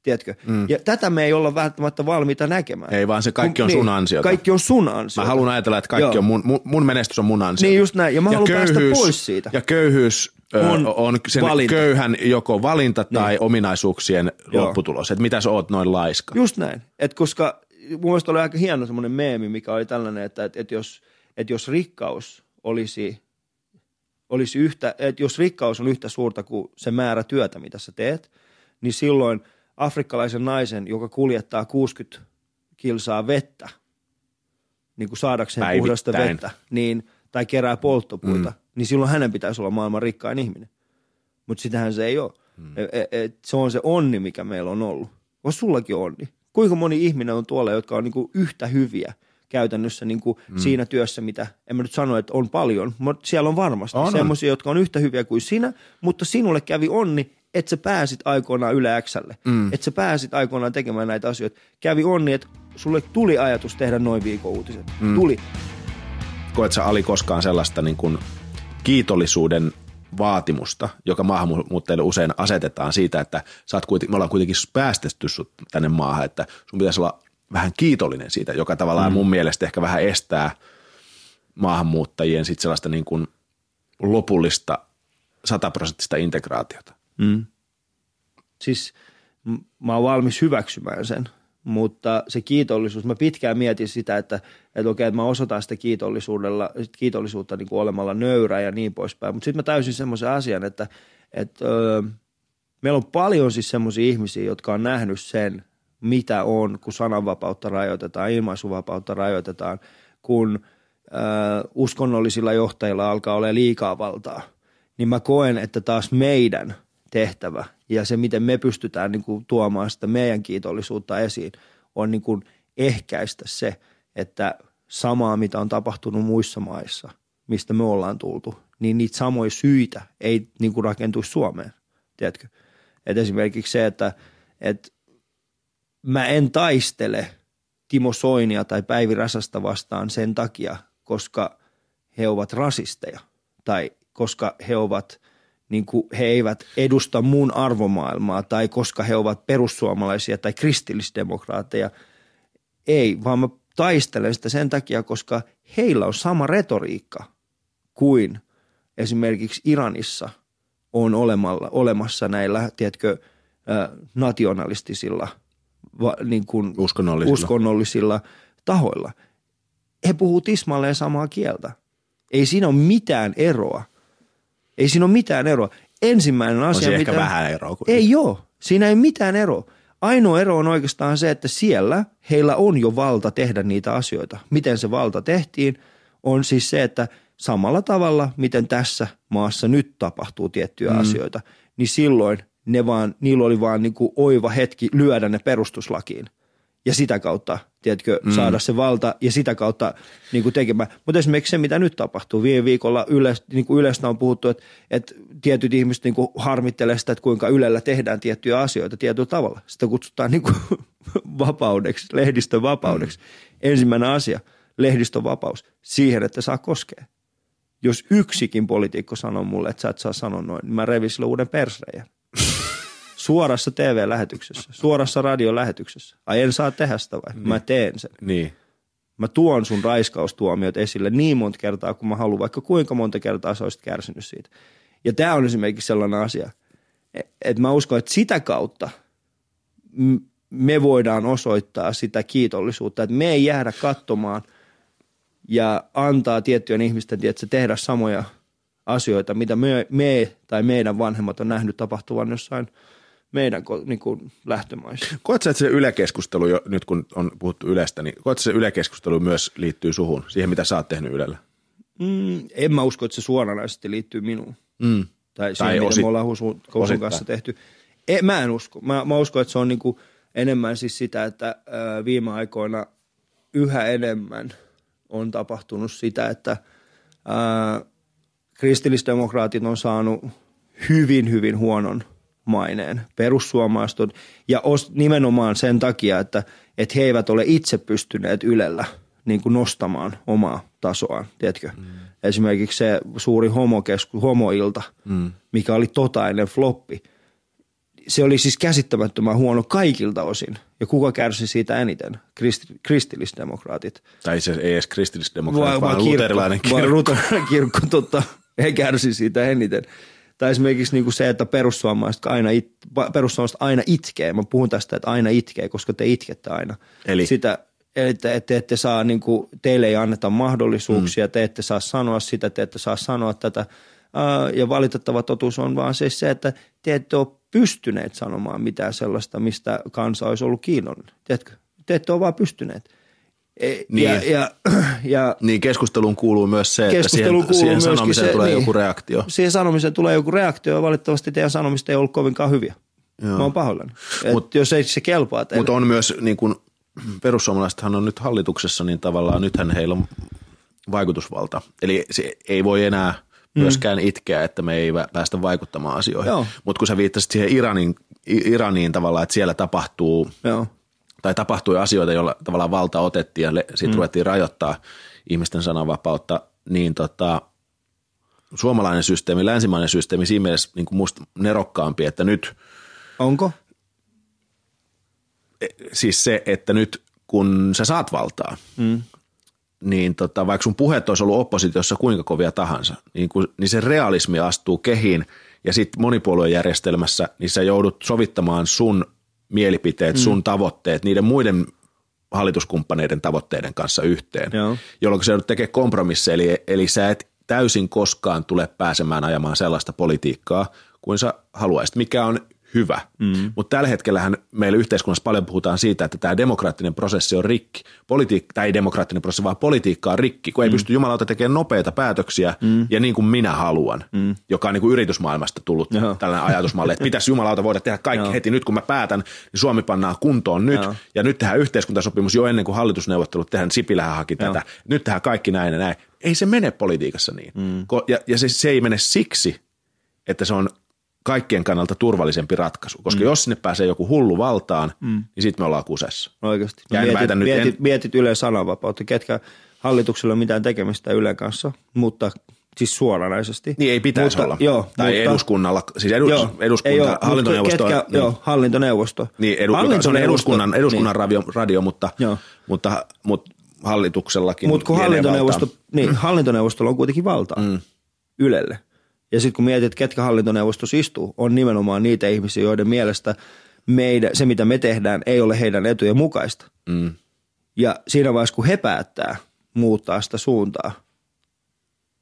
Tiedätkö? Mm. Ja tätä me ei olla välttämättä valmiita näkemään. Ei vaan se kaikki on sun ansiota. Kaikki on sun ansiota. Mä haluan ajatella, että kaikki Joo. on mun, mun, mun menestys on mun ansio. Niin just näin, ja mä haluan päästä pois siitä. Ja köyhyys on, On on sen valinta. köyhän joko valinta tai Niin. ominaisuuksien Joo. lopputulos. Että mitä sä oot noin laiska. Just näin. Et koska mun mielestä oli aika hieno semmoinen meemi, mikä oli tällainen, että et, et jos, et jos rikkaus olisi, olisi yhtä, että jos rikkaus on yhtä suurta kuin se määrä työtä, mitä sä teet, niin silloin afrikkalaisen naisen, joka kuljettaa 60 kilsaa vettä, niin kuin saadakseen Päivittäin. puhdasta vettä, niin, tai kerää polttopuita, mm. niin silloin hänen pitäisi olla maailman rikkain ihminen. Mutta sitähän se ei ole. Mm. Et, et, se on se onni, mikä meillä on ollut. Onko sullakin onni? Kuinka moni ihminen on tuolla, jotka on niinku yhtä hyviä käytännössä niin kuin mm. siinä työssä, mitä en mä nyt sano, että on paljon, mutta siellä on varmasti On, on. semmoisia, jotka on yhtä hyviä kuin sinä, mutta sinulle kävi onni, että sä pääsit aikoinaan Yle Xlle, mm. että sä pääsit aikoinaan tekemään näitä asioita. Kävi onni, että sulle tuli ajatus tehdä noin viikon uutiset. Mm. Tuli. Koet sä Ali koskaan sellaista niin kuin kiitollisuuden vaatimusta, joka maahanmuuttajille usein asetetaan siitä, että sä oot kuitenkin, me ollaan kuitenkin päästetty sut tänne maahan, että sun pitäisi olla vähän kiitollinen siitä, joka tavallaan mm. mun mielestä ehkä vähän estää maahanmuuttajien sit sellaista niin kuin lopullista sataprosenttista integraatiota. Mm. Siis mä oon valmis hyväksymään sen, mutta se kiitollisuus, mä pitkään mietin sitä, että, että okei, että mä osoitan sitä kiitollisuudella, kiitollisuutta niin kuin olemalla nöyrä ja niin poispäin, mutta sitten mä täysin semmoisen asian, että, että öö, meillä on paljon siis semmoisia ihmisiä, jotka on nähnyt sen, mitä on, kun sananvapautta rajoitetaan, ilmaisuvapautta rajoitetaan, kun ö, uskonnollisilla johtajilla alkaa olla liikaa valtaa, niin mä koen, että taas meidän tehtävä ja se, miten me pystytään niin kuin, tuomaan sitä meidän kiitollisuutta esiin, on niin kuin, ehkäistä se, että samaa, mitä on tapahtunut muissa maissa, mistä me ollaan tultu, niin niitä samoja syitä ei niin kuin, rakentuisi Suomeen, tiedätkö? Et esimerkiksi se, että, että mä en taistele Timo Soinia tai Päivi Räsästä vastaan sen takia, koska he ovat rasisteja tai koska he ovat niin kuin he eivät edusta mun arvomaailmaa tai koska he ovat perussuomalaisia tai kristillisdemokraatteja. Ei, vaan mä taistelen sitä sen takia, koska heillä on sama retoriikka kuin esimerkiksi Iranissa on olemalla, olemassa näillä, tiedätkö, nationalistisilla – va, niin kuin Uskonnollisilla. uskonnollisilla tahoilla. He puhuu tismalleen samaa kieltä. Ei siinä ole mitään eroa. Ei siinä ole mitään eroa. Ensimmäinen On asia, ehkä mitä... vähän eroa. kuitenkin. Ei joo, siinä ei mitään eroa. Ainoa ero on oikeastaan se, että siellä heillä on jo valta tehdä niitä asioita. Miten se valta tehtiin, on siis se, että samalla tavalla, miten tässä maassa nyt tapahtuu tiettyjä mm. asioita, niin silloin ne vaan, niillä oli vaan niin kuin oiva hetki lyödä ne perustuslakiin. Ja sitä kautta, tiedätkö, mm. saada se valta ja sitä kautta niin kuin tekemään. Mutta esimerkiksi se, mitä nyt tapahtuu, viime viikolla yle, niin kuin Ylestä on puhuttu, että, että tietyt ihmiset niin kuin harmittelee sitä, että kuinka Ylellä tehdään tiettyjä asioita tietyllä tavalla. Sitä kutsutaan niin kuin vapaudeksi, lehdistön vapaudeksi. Mm. Ensimmäinen asia, lehdistön vapaus, siihen, että saa koskea. Jos yksikin poliitikko sanoo mulle, että sä et saa sanoa noin, niin mä revin uuden persreijän. Suorassa TV-lähetyksessä, suorassa radiolähetyksessä. Ai en saa tehdä sitä vai? Mä teen sen. Niin. Mä tuon sun raiskaustuomiot esille niin monta kertaa, kun mä haluan, vaikka kuinka monta kertaa sä olisit kärsinyt siitä. Ja tämä on esimerkiksi sellainen asia, että mä uskon, että sitä kautta me voidaan osoittaa sitä kiitollisuutta, että me ei jäädä katsomaan ja antaa tiettyjen ihmisten tietysti, tehdä samoja asioita, mitä me, me tai meidän vanhemmat on nähnyt tapahtuvan jossain meidän niin kuin lähtömaissa. Koet sä, että se ylekeskustelu, jo, nyt kun on puhuttu Ylestä, niin koet sä, se ylekeskustelu myös liittyy suhun, siihen mitä sä oot tehnyt Ylellä? Mm, en mä usko, että se suoranaisesti liittyy minuun. Mm. Tai siihen, Tai mitä me ollaan Husun, Husun kanssa tehty. E, mä en usko. Mä, mä uskon, että se on niinku enemmän siis sitä, että ää, viime aikoina yhä enemmän on tapahtunut sitä, että ää, kristillisdemokraatit on saanut hyvin, hyvin huonon maineen. Perussuomalaiset on, ja os, nimenomaan sen takia, että, että he eivät ole itse pystyneet Ylellä niin kuin nostamaan omaa tasoaan, tiedätkö? Mm. Esimerkiksi se suuri homokesku, homoilta, mm. mikä oli totainen floppi. Se oli siis käsittämättömän huono kaikilta osin. Ja kuka kärsi siitä eniten? Kristi, kristillisdemokraatit. Tai se ei edes kristillisdemokraatit, Vai- vaan vai luterilainen kirkko, kirkko. luterilainen kirkko, totta. He kärsi siitä eniten. Tai esimerkiksi niin kuin se, että perussuomalaiset aina, it, perussuomalaiset aina itkee. Mä puhun tästä, että aina itkee, koska te itkette aina. Eli? Sitä, että, että te ette saa, niin kuin, teille ei anneta mahdollisuuksia, mm. te ette saa sanoa sitä, te ette saa sanoa tätä. Ja valitettava totuus on vaan siis se, että te ette ole pystyneet sanomaan mitään sellaista, mistä kansa olisi ollut kiinnollinen. Tiedätkö? Te ette ole vaan pystyneet. E- Niin. Ja, ja, ja Niin keskustuun kuuluu myös se, että siihen, Keskusteluun kuuluu siihen sanomiseen se- tulee niin. joku reaktio. siihen sanomiseen tulee joku reaktio ja valitettavasti teidän sanomista ei ollut kovinkaan hyviä. Joo. Mä oon pahoillani. Mut- jos ei se kelpaa teille. Mutta on myös niin kuin perussuomalaisethan on nyt hallituksessa, niin tavallaan nythän heillä on vaikutusvalta. Eli se ei voi enää myöskään itkeä, että me ei päästä vaikuttamaan asioihin. Mutta kun sä viittasit siihen Iranin, Iraniin tavallaan, että siellä tapahtuu Joo. Tai tapahtui asioita, joilla tavallaan valta otettiin ja siitä mm. ruvettiin rajoittaa ihmisten sananvapautta, niin tota, suomalainen systeemi, länsimainen systeemi siinä mielessä niin kuin musta nerokkaampi, että nyt Onko? siis se, että nyt kun sä saat valtaa, mm. niin tota, vaikka sun puheet olisi ollut oppositiossa kuinka kovia tahansa, niin, kun, niin se realismi astuu kehiin ja sitten monipuoluejärjestelmässä, niin sä joudut sovittamaan sun mielipiteet, mm. sun tavoitteet, niiden muiden hallituskumppaneiden tavoitteiden kanssa yhteen, Joo. jolloin sä joudut tekemään kompromisseja, eli, eli sä et täysin koskaan tule pääsemään ajamaan sellaista politiikkaa kuin sä haluaisit, mikä on hyvä. Mm. Mutta tällä hetkellähän meillä yhteiskunnassa paljon puhutaan siitä, että tämä demokraattinen prosessi on rikki. Politiik- tai ei demokraattinen prosessi, vaan politiikka on rikki, kun ei pysty jumalauta tekemään nopeita päätöksiä mm. ja niin kuin minä haluan, mm. joka on niin kuin yritysmaailmasta tullut Joo. tällainen ajatusmalli, että pitäisi jumalauta voida tehdä kaikki Joo. heti nyt, kun mä päätän, niin Suomi pannaan kuntoon nyt Joo. ja nyt tehdään yhteiskuntasopimus jo ennen kuin hallitusneuvottelut tehdään, Sipilähän haki tätä, nyt tehdään kaikki näin ja näin. Ei se mene politiikassa niin. Mm. Ja, ja se, se ei mene siksi, että se on kaikkien kannalta turvallisempi ratkaisu, koska mm. jos sinne pääsee joku hullu valtaan, mm. niin sitten me ollaan kusessa. Oikeasti. Ja en mietit, väitä nyt, mietit, en- mietit Ylen sananvapautta, ketkä hallituksella on mitään tekemistä Ylen kanssa, mutta siis suoranaisesti. Niin ei pitäisi mutta, olla. Joo, tai mutta, eduskunnalla, siis edu, Joo, eduskunta, ei mut hallintoneuvosto. Ketkä, niin, Joo, hallintoneuvosto. niin edu, se on eduskunnan, eduskunnan niin. radio, radio, mutta, Joo. mutta, mutta hallituksellakin Mutta kun hallintoneuvosto, valtaa. niin, hallintoneuvostolla on kuitenkin valtaa mm. Ylelle. Ja sitten kun mietit, ketkä hallintoneuvostossa istuu, on nimenomaan niitä ihmisiä, joiden mielestä meidän, se, mitä me tehdään, ei ole heidän etujen mukaista. Mm. Ja siinä vaiheessa, kun he päättää muuttaa sitä suuntaa,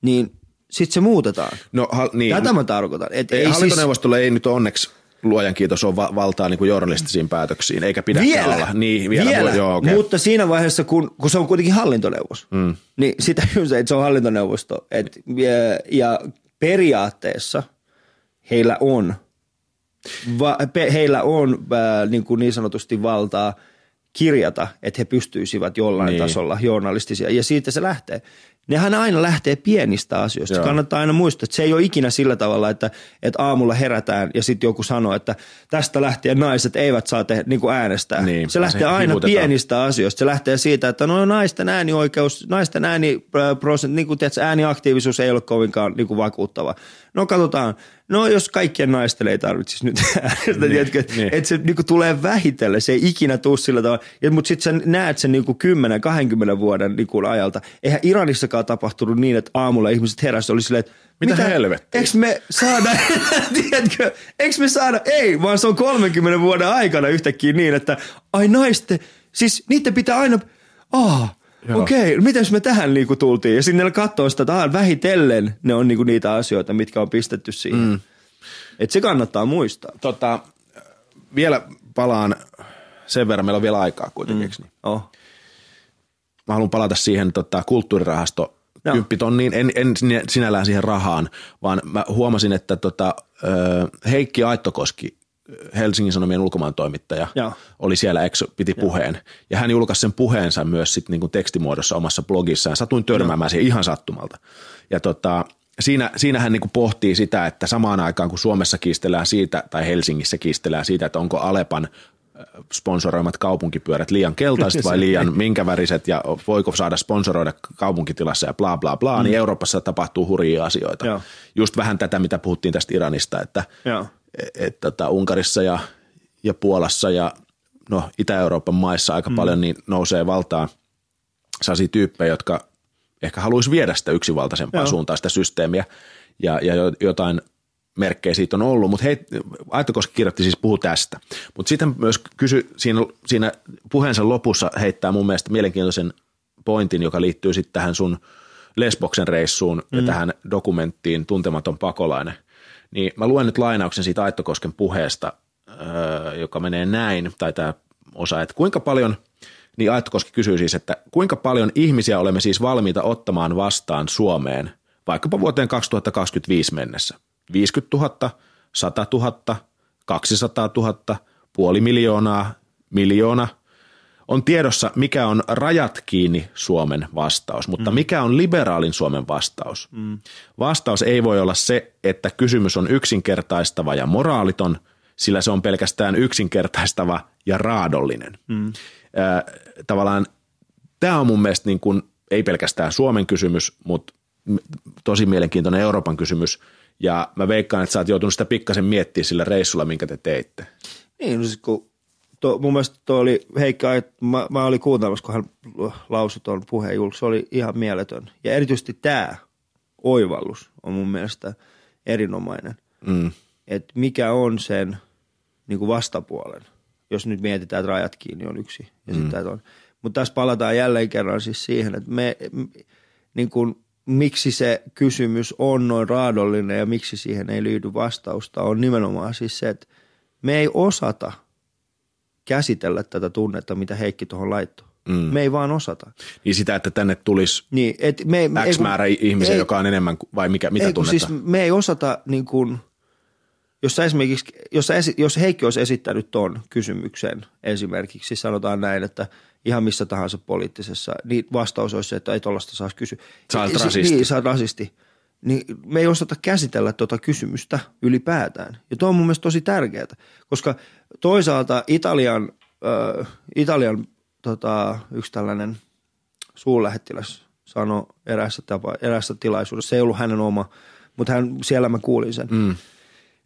niin sitten se muutetaan. No, hal, niin, Tätä mä tarkoitan. Et ei, ei siis, hallintoneuvostolle ei nyt onneksi luojan kiitos ole va- valtaa niin kuin journalistisiin päätöksiin, eikä pidä vielä, olla. Niin, vielä, vielä. Joo, okay. mutta siinä vaiheessa, kun, kun se on kuitenkin hallintoneuvos, mm. niin sitä se, että se on hallintoneuvosto. Et, ja, ja periaatteessa heillä on, va, pe, heillä on äh, niin, kuin niin sanotusti valtaa kirjata, että he pystyisivät jollain niin. tasolla journalistisia. Ja siitä se lähtee. Nehän aina lähtee pienistä asioista. Joo. Kannattaa aina muistaa, että se ei ole ikinä sillä tavalla, että, että aamulla herätään ja sitten joku sanoo, että tästä lähtien naiset eivät saa te, niin kuin äänestää. Niin, se lähtee se aina hivutetaan. pienistä asioista. Se lähtee siitä, että no naisten äänioikeus, naisten ääni, äh, prosent, niin kuin tiedätkö, ääniaktiivisuus ei ole kovinkaan niin kuin vakuuttava. No katsotaan, no jos kaikkien naisten ei tarvitsisi nyt äänestä, niin, tiedätkö, niin. että se niin kuin tulee vähitellen, se ei ikinä tule sillä tavalla. Mutta sitten sä näet sen niin kuin 10-20 vuoden niin kuin ajalta. Eihän Iranissakaan tapahtunut niin, että aamulla ihmiset heräsivät oli silleen, että Mitä helvettiä? Eikö me saada, tiedätkö, eikö me saada, ei, vaan se on 30 vuoden aikana yhtäkkiä niin, että ai naisten, siis niiden pitää aina, aa, Joo. Okei, okay, miten me tähän niinku tultiin? Ja sitten ne katsoo sitä, että vähitellen ne on niinku niitä asioita, mitkä on pistetty siihen. Mm. Et se kannattaa muistaa. tota, vielä palaan sen verran, meillä on vielä aikaa kuitenkin. Mm. Niin. Oh. Mä haluan palata siihen tota, kulttuurirahasto Joo. kymppitonniin, en, en sinä- sinällään siihen rahaan, vaan mä huomasin, että tota, Heikki Aittokoski, Helsingin Sanomien ulkomaan toimittaja, Joo. oli siellä, ex, piti puheen. Ja hän julkaisi sen puheensa myös sit niinku tekstimuodossa omassa blogissaan. Satuin törmäämään siihen ihan sattumalta. Ja tota, siinä, siinä hän niinku pohtii sitä, että samaan aikaan kun Suomessa kiistellään siitä, tai Helsingissä kiistellään siitä, että onko Alepan ö, sponsoroimat kaupunkipyörät liian keltaiset vai liian minkä väriset ja voiko saada sponsoroida kaupunkitilassa ja bla bla bla, mm. niin Euroopassa tapahtuu hurjia asioita. Joo. Just vähän tätä, mitä puhuttiin tästä Iranista, että Joo. Että tota, Unkarissa ja, ja Puolassa ja no, Itä-Euroopan maissa aika mm. paljon niin nousee valtaan sellaisia tyyppejä, jotka ehkä haluaisi viedä sitä yksinvaltaisempaa Joo. suuntaan sitä systeemiä ja, ja jo- jotain merkkejä siitä on ollut, mutta hei, Aittokoski kirjoitti siis puhu tästä. Mutta sitten myös kysy, siinä, siinä puheensa lopussa heittää mun mielestä mielenkiintoisen pointin, joka liittyy sitten tähän sun Lesboksen reissuun mm. ja tähän dokumenttiin Tuntematon pakolainen. Niin mä luen nyt lainauksen siitä Aittokosken puheesta, öö, joka menee näin, tai tämä osa, että kuinka paljon, niin Aittokoski kysyy siis, että kuinka paljon ihmisiä olemme siis valmiita ottamaan vastaan Suomeen, vaikkapa vuoteen 2025 mennessä? 50 000, 100 000, 200 000, puoli miljoonaa, miljoona. On tiedossa, mikä on rajat kiinni Suomen vastaus, mutta mm. mikä on liberaalin Suomen vastaus? Mm. Vastaus ei voi olla se, että kysymys on yksinkertaistava ja moraaliton, sillä se on pelkästään yksinkertaistava ja raadollinen. Mm. Äh, tavallaan tämä on mun mielestä niin kuin, ei pelkästään Suomen kysymys, mutta tosi mielenkiintoinen Euroopan kysymys. Ja mä veikkaan, että sä oot joutunut sitä pikkasen miettiä sillä reissulla, minkä te teitte. Niin, no siis kun to, mun mielestä tuo oli Heikka, mä, mä olin kuuntelemassa, kun hän lausui tuon puheen julkiksi, se oli ihan mieletön. Ja erityisesti tämä oivallus on mun mielestä erinomainen. Mm. Että mikä on sen niin kuin vastapuolen, jos nyt mietitään, että rajat kiinni on yksi. Ja mm. on. Mutta tässä palataan jälleen kerran siis siihen, että me, niin kuin, miksi se kysymys on noin raadollinen ja miksi siihen ei lyydy vastausta, on nimenomaan siis se, että me ei osata – käsitellä tätä tunnetta, mitä Heikki tuohon laittoi. Mm. Me ei vaan osata. Niin sitä, että tänne tulisi niin, et me, X ei, määrä ei, ihmisiä, ei, joka on enemmän, vai mikä, mitä ei, tunnetta? Siis me ei osata, niin kuin, jos, esimerkiksi, jos, jos Heikki olisi esittänyt tuon kysymyksen esimerkiksi, siis sanotaan näin, että ihan missä tahansa poliittisessa, niin vastaus olisi se, että ei tuollaista saisi kysyä. Sä olet rasisti. Niin, sä olet rasisti niin me ei osata käsitellä tuota kysymystä ylipäätään. Ja tuo on mun mielestä tosi tärkeää, koska toisaalta Italian, äh, Italian tota, yksi tällainen suurlähettiläs sanoi eräässä, tapa, eräässä tilaisuudessa, se ei ollut hänen oma, mutta hän, siellä mä kuulin sen. Mm.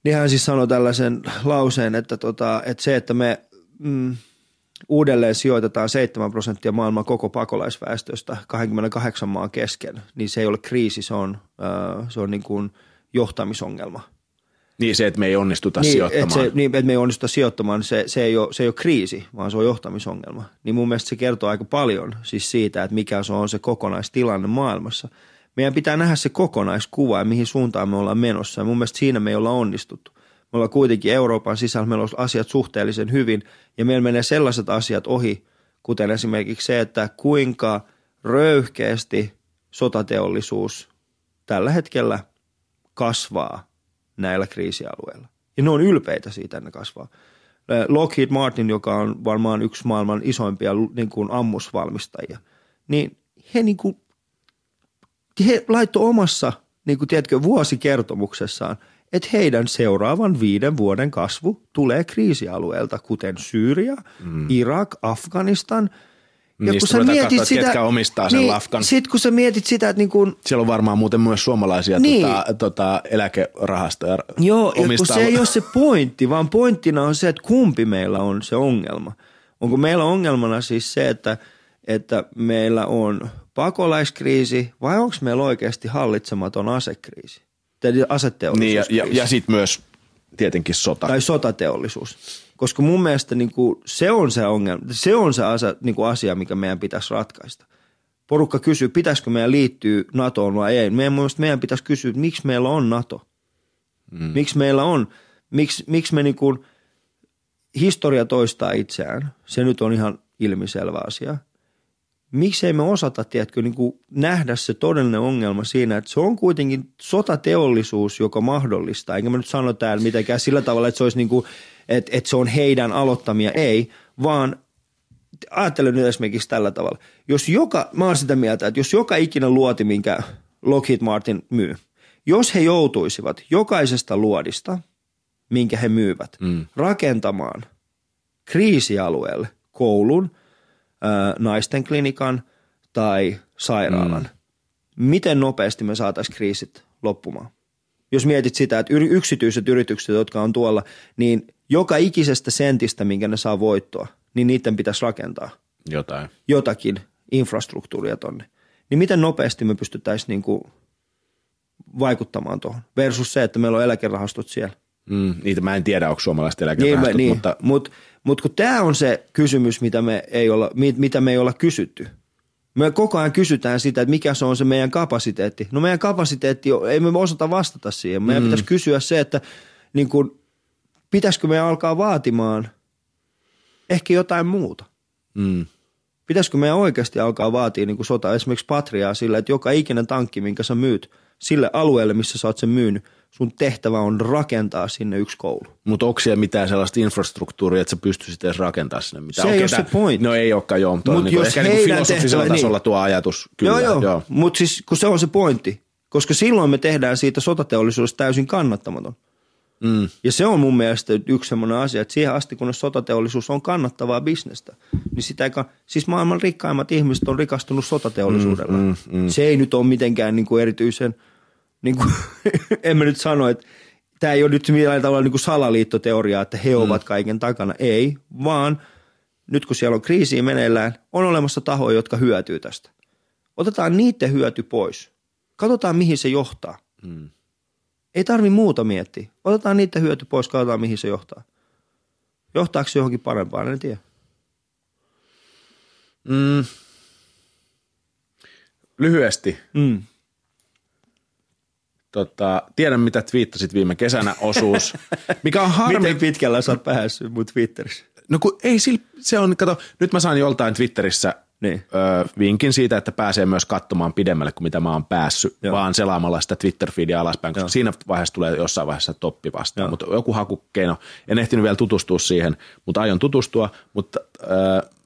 Niin hän siis sanoi tällaisen lauseen, että, tota, että se, että me mm, uudelleen sijoitetaan 7 prosenttia maailman koko pakolaisväestöstä 28 maan kesken, niin se ei ole kriisi, se on, äh, se on niin kuin johtamisongelma. Niin se, että me ei onnistuta niin, sijoittamaan. Että se, niin, että me ei onnistuta sijoittamaan, se, se, ei ole, se ei ole kriisi, vaan se on johtamisongelma. Niin mun mielestä se kertoo aika paljon siis siitä, että mikä se on se kokonaistilanne maailmassa. Meidän pitää nähdä se kokonaiskuva ja mihin suuntaan me ollaan menossa. Ja mun mielestä siinä me ei olla onnistuttu me ollaan kuitenkin Euroopan sisällä, meillä on asiat suhteellisen hyvin ja meillä menee sellaiset asiat ohi, kuten esimerkiksi se, että kuinka röyhkeästi sotateollisuus tällä hetkellä kasvaa näillä kriisialueilla. Ja ne on ylpeitä siitä, että ne kasvaa. Lockheed Martin, joka on varmaan yksi maailman isoimpia niin kuin ammusvalmistajia, niin he, niin kuin, he laittoi omassa niin kuin, tiedätkö, vuosikertomuksessaan – että heidän seuraavan viiden vuoden kasvu tulee kriisialueelta, kuten Syyria, mm. Irak, Afganistan. Ja kun sä mietit katsoa, sitä, ketkä omistaa sen niin, lafkan. Sitten kun sä mietit sitä, että niin kun, Siellä on varmaan muuten myös suomalaisia niin, tota, tota, eläkerahastoja. Joo, ja kun se ei ole se pointti, vaan pointtina on se, että kumpi meillä on se ongelma. Onko meillä ongelmana siis se, että, että meillä on pakolaiskriisi vai onko meillä oikeasti hallitsematon asekriisi? Aseteollisuus. Niin, ja, ja, ja sitten myös tietenkin sota. Tai sotateollisuus. Koska mun mielestä niin kuin, se on se ongelma, se on se asia, niin kuin asia, mikä meidän pitäisi ratkaista. Porukka kysyy, pitäisikö meidän liittyä NATOon vai ei. Meidän, mielestä meidän pitäisi kysyä, että miksi meillä on NATO. Mm. Miksi meillä on, miksi, miksi me niin kuin, historia toistaa itseään. Se nyt on ihan ilmiselvä asia miksei me osata, tiedätkö, niin kuin nähdä se todellinen ongelma siinä, että se on kuitenkin sotateollisuus, joka mahdollistaa. Enkä mä nyt sano täällä mitenkään sillä tavalla, että se olisi niin kuin, että, että se on heidän aloittamia, ei, vaan ajattelen nyt esimerkiksi tällä tavalla. Jos joka, mä oon sitä mieltä, että jos joka ikinä luoti, minkä Lockheed Martin myy, jos he joutuisivat jokaisesta luodista, minkä he myyvät, mm. rakentamaan kriisialueelle koulun – naisten klinikan tai sairaalan. Mm. Miten nopeasti me saataisiin kriisit loppumaan? Jos mietit sitä, että yksityiset yritykset, jotka on tuolla, niin joka ikisestä sentistä, minkä ne saa voittoa, niin niiden pitäisi rakentaa. Jotain. Jotakin infrastruktuuria tonne. Niin miten nopeasti me pystyttäisiin niin kuin vaikuttamaan tuohon versus se, että meillä on eläkerahastot siellä. Mm, niitä mä en tiedä, onko suomalaiset eläkerahastot, niin, mutta... Niin, mutta mutta kun tämä on se kysymys, mitä me, ei olla, mitä me ei olla kysytty. Me koko ajan kysytään sitä, että mikä se on se meidän kapasiteetti. No meidän kapasiteetti, ei me osata vastata siihen. Meidän mm. pitäisi kysyä se, että niin kun, pitäisikö me alkaa vaatimaan ehkä jotain muuta. Mm. Pitäisikö meidän oikeasti alkaa vaatia niin sota, esimerkiksi Patriaa sillä, että joka ikinen tankki, minkä sä myyt, sille alueelle, missä sä oot sen myynyt. Sun tehtävä on rakentaa sinne yksi koulu. Mutta onko siellä mitään sellaista infrastruktuuria, että sä pystyisit edes rakentamaan sinne mitään? Se ei ole se point. No ei olekaan joo, mutta Mut niinku, jos ehkä niinku filosofisella tehtävä- tasolla niin. tuo ajatus. Kyllä, joo, joo. joo. Mutta siis kun se on se pointti, koska silloin me tehdään siitä sotateollisuudesta täysin kannattamaton. Mm. Ja se on mun mielestä yksi semmoinen asia, että siihen asti kun sotateollisuus on kannattavaa bisnestä, niin sitä ei, siis maailman rikkaimmat ihmiset on rikastunut sotateollisuudella. Mm, mm, mm. Se ei nyt ole mitenkään niin kuin erityisen, niin kuin, en mä nyt sano, että tämä ei ole nyt millään tavalla niin kuin salaliittoteoriaa, että he ovat kaiken takana. Ei, vaan nyt kun siellä on kriisiä meneillään, on olemassa tahoja, jotka hyötyy tästä. Otetaan niiden hyöty pois. Katsotaan, mihin se johtaa. Mm. Ei tarvi muuta miettiä. Otetaan niitä hyöty pois, katsotaan mihin se johtaa. Johtaako se johonkin parempaan, en tiedä. Mm. Lyhyesti. Mm. Tota, tiedän, mitä twiittasit viime kesänä osuus, mikä on harmi. Miten pitkällä sä oot päässyt mun Twitterissä? No kun ei sillä, se on, kato, nyt mä saan joltain Twitterissä Niin. ö, vinkin siitä, että pääsee myös katsomaan pidemmälle kuin mitä mä oon päässyt, Joo. vaan selaamalla sitä Twitter-feedia alaspäin, koska Joo. siinä vaiheessa tulee jossain vaiheessa toppi vastaan. Mutta joku hakukeino, en ehtinyt vielä tutustua siihen, mutta aion tutustua, mutta ö,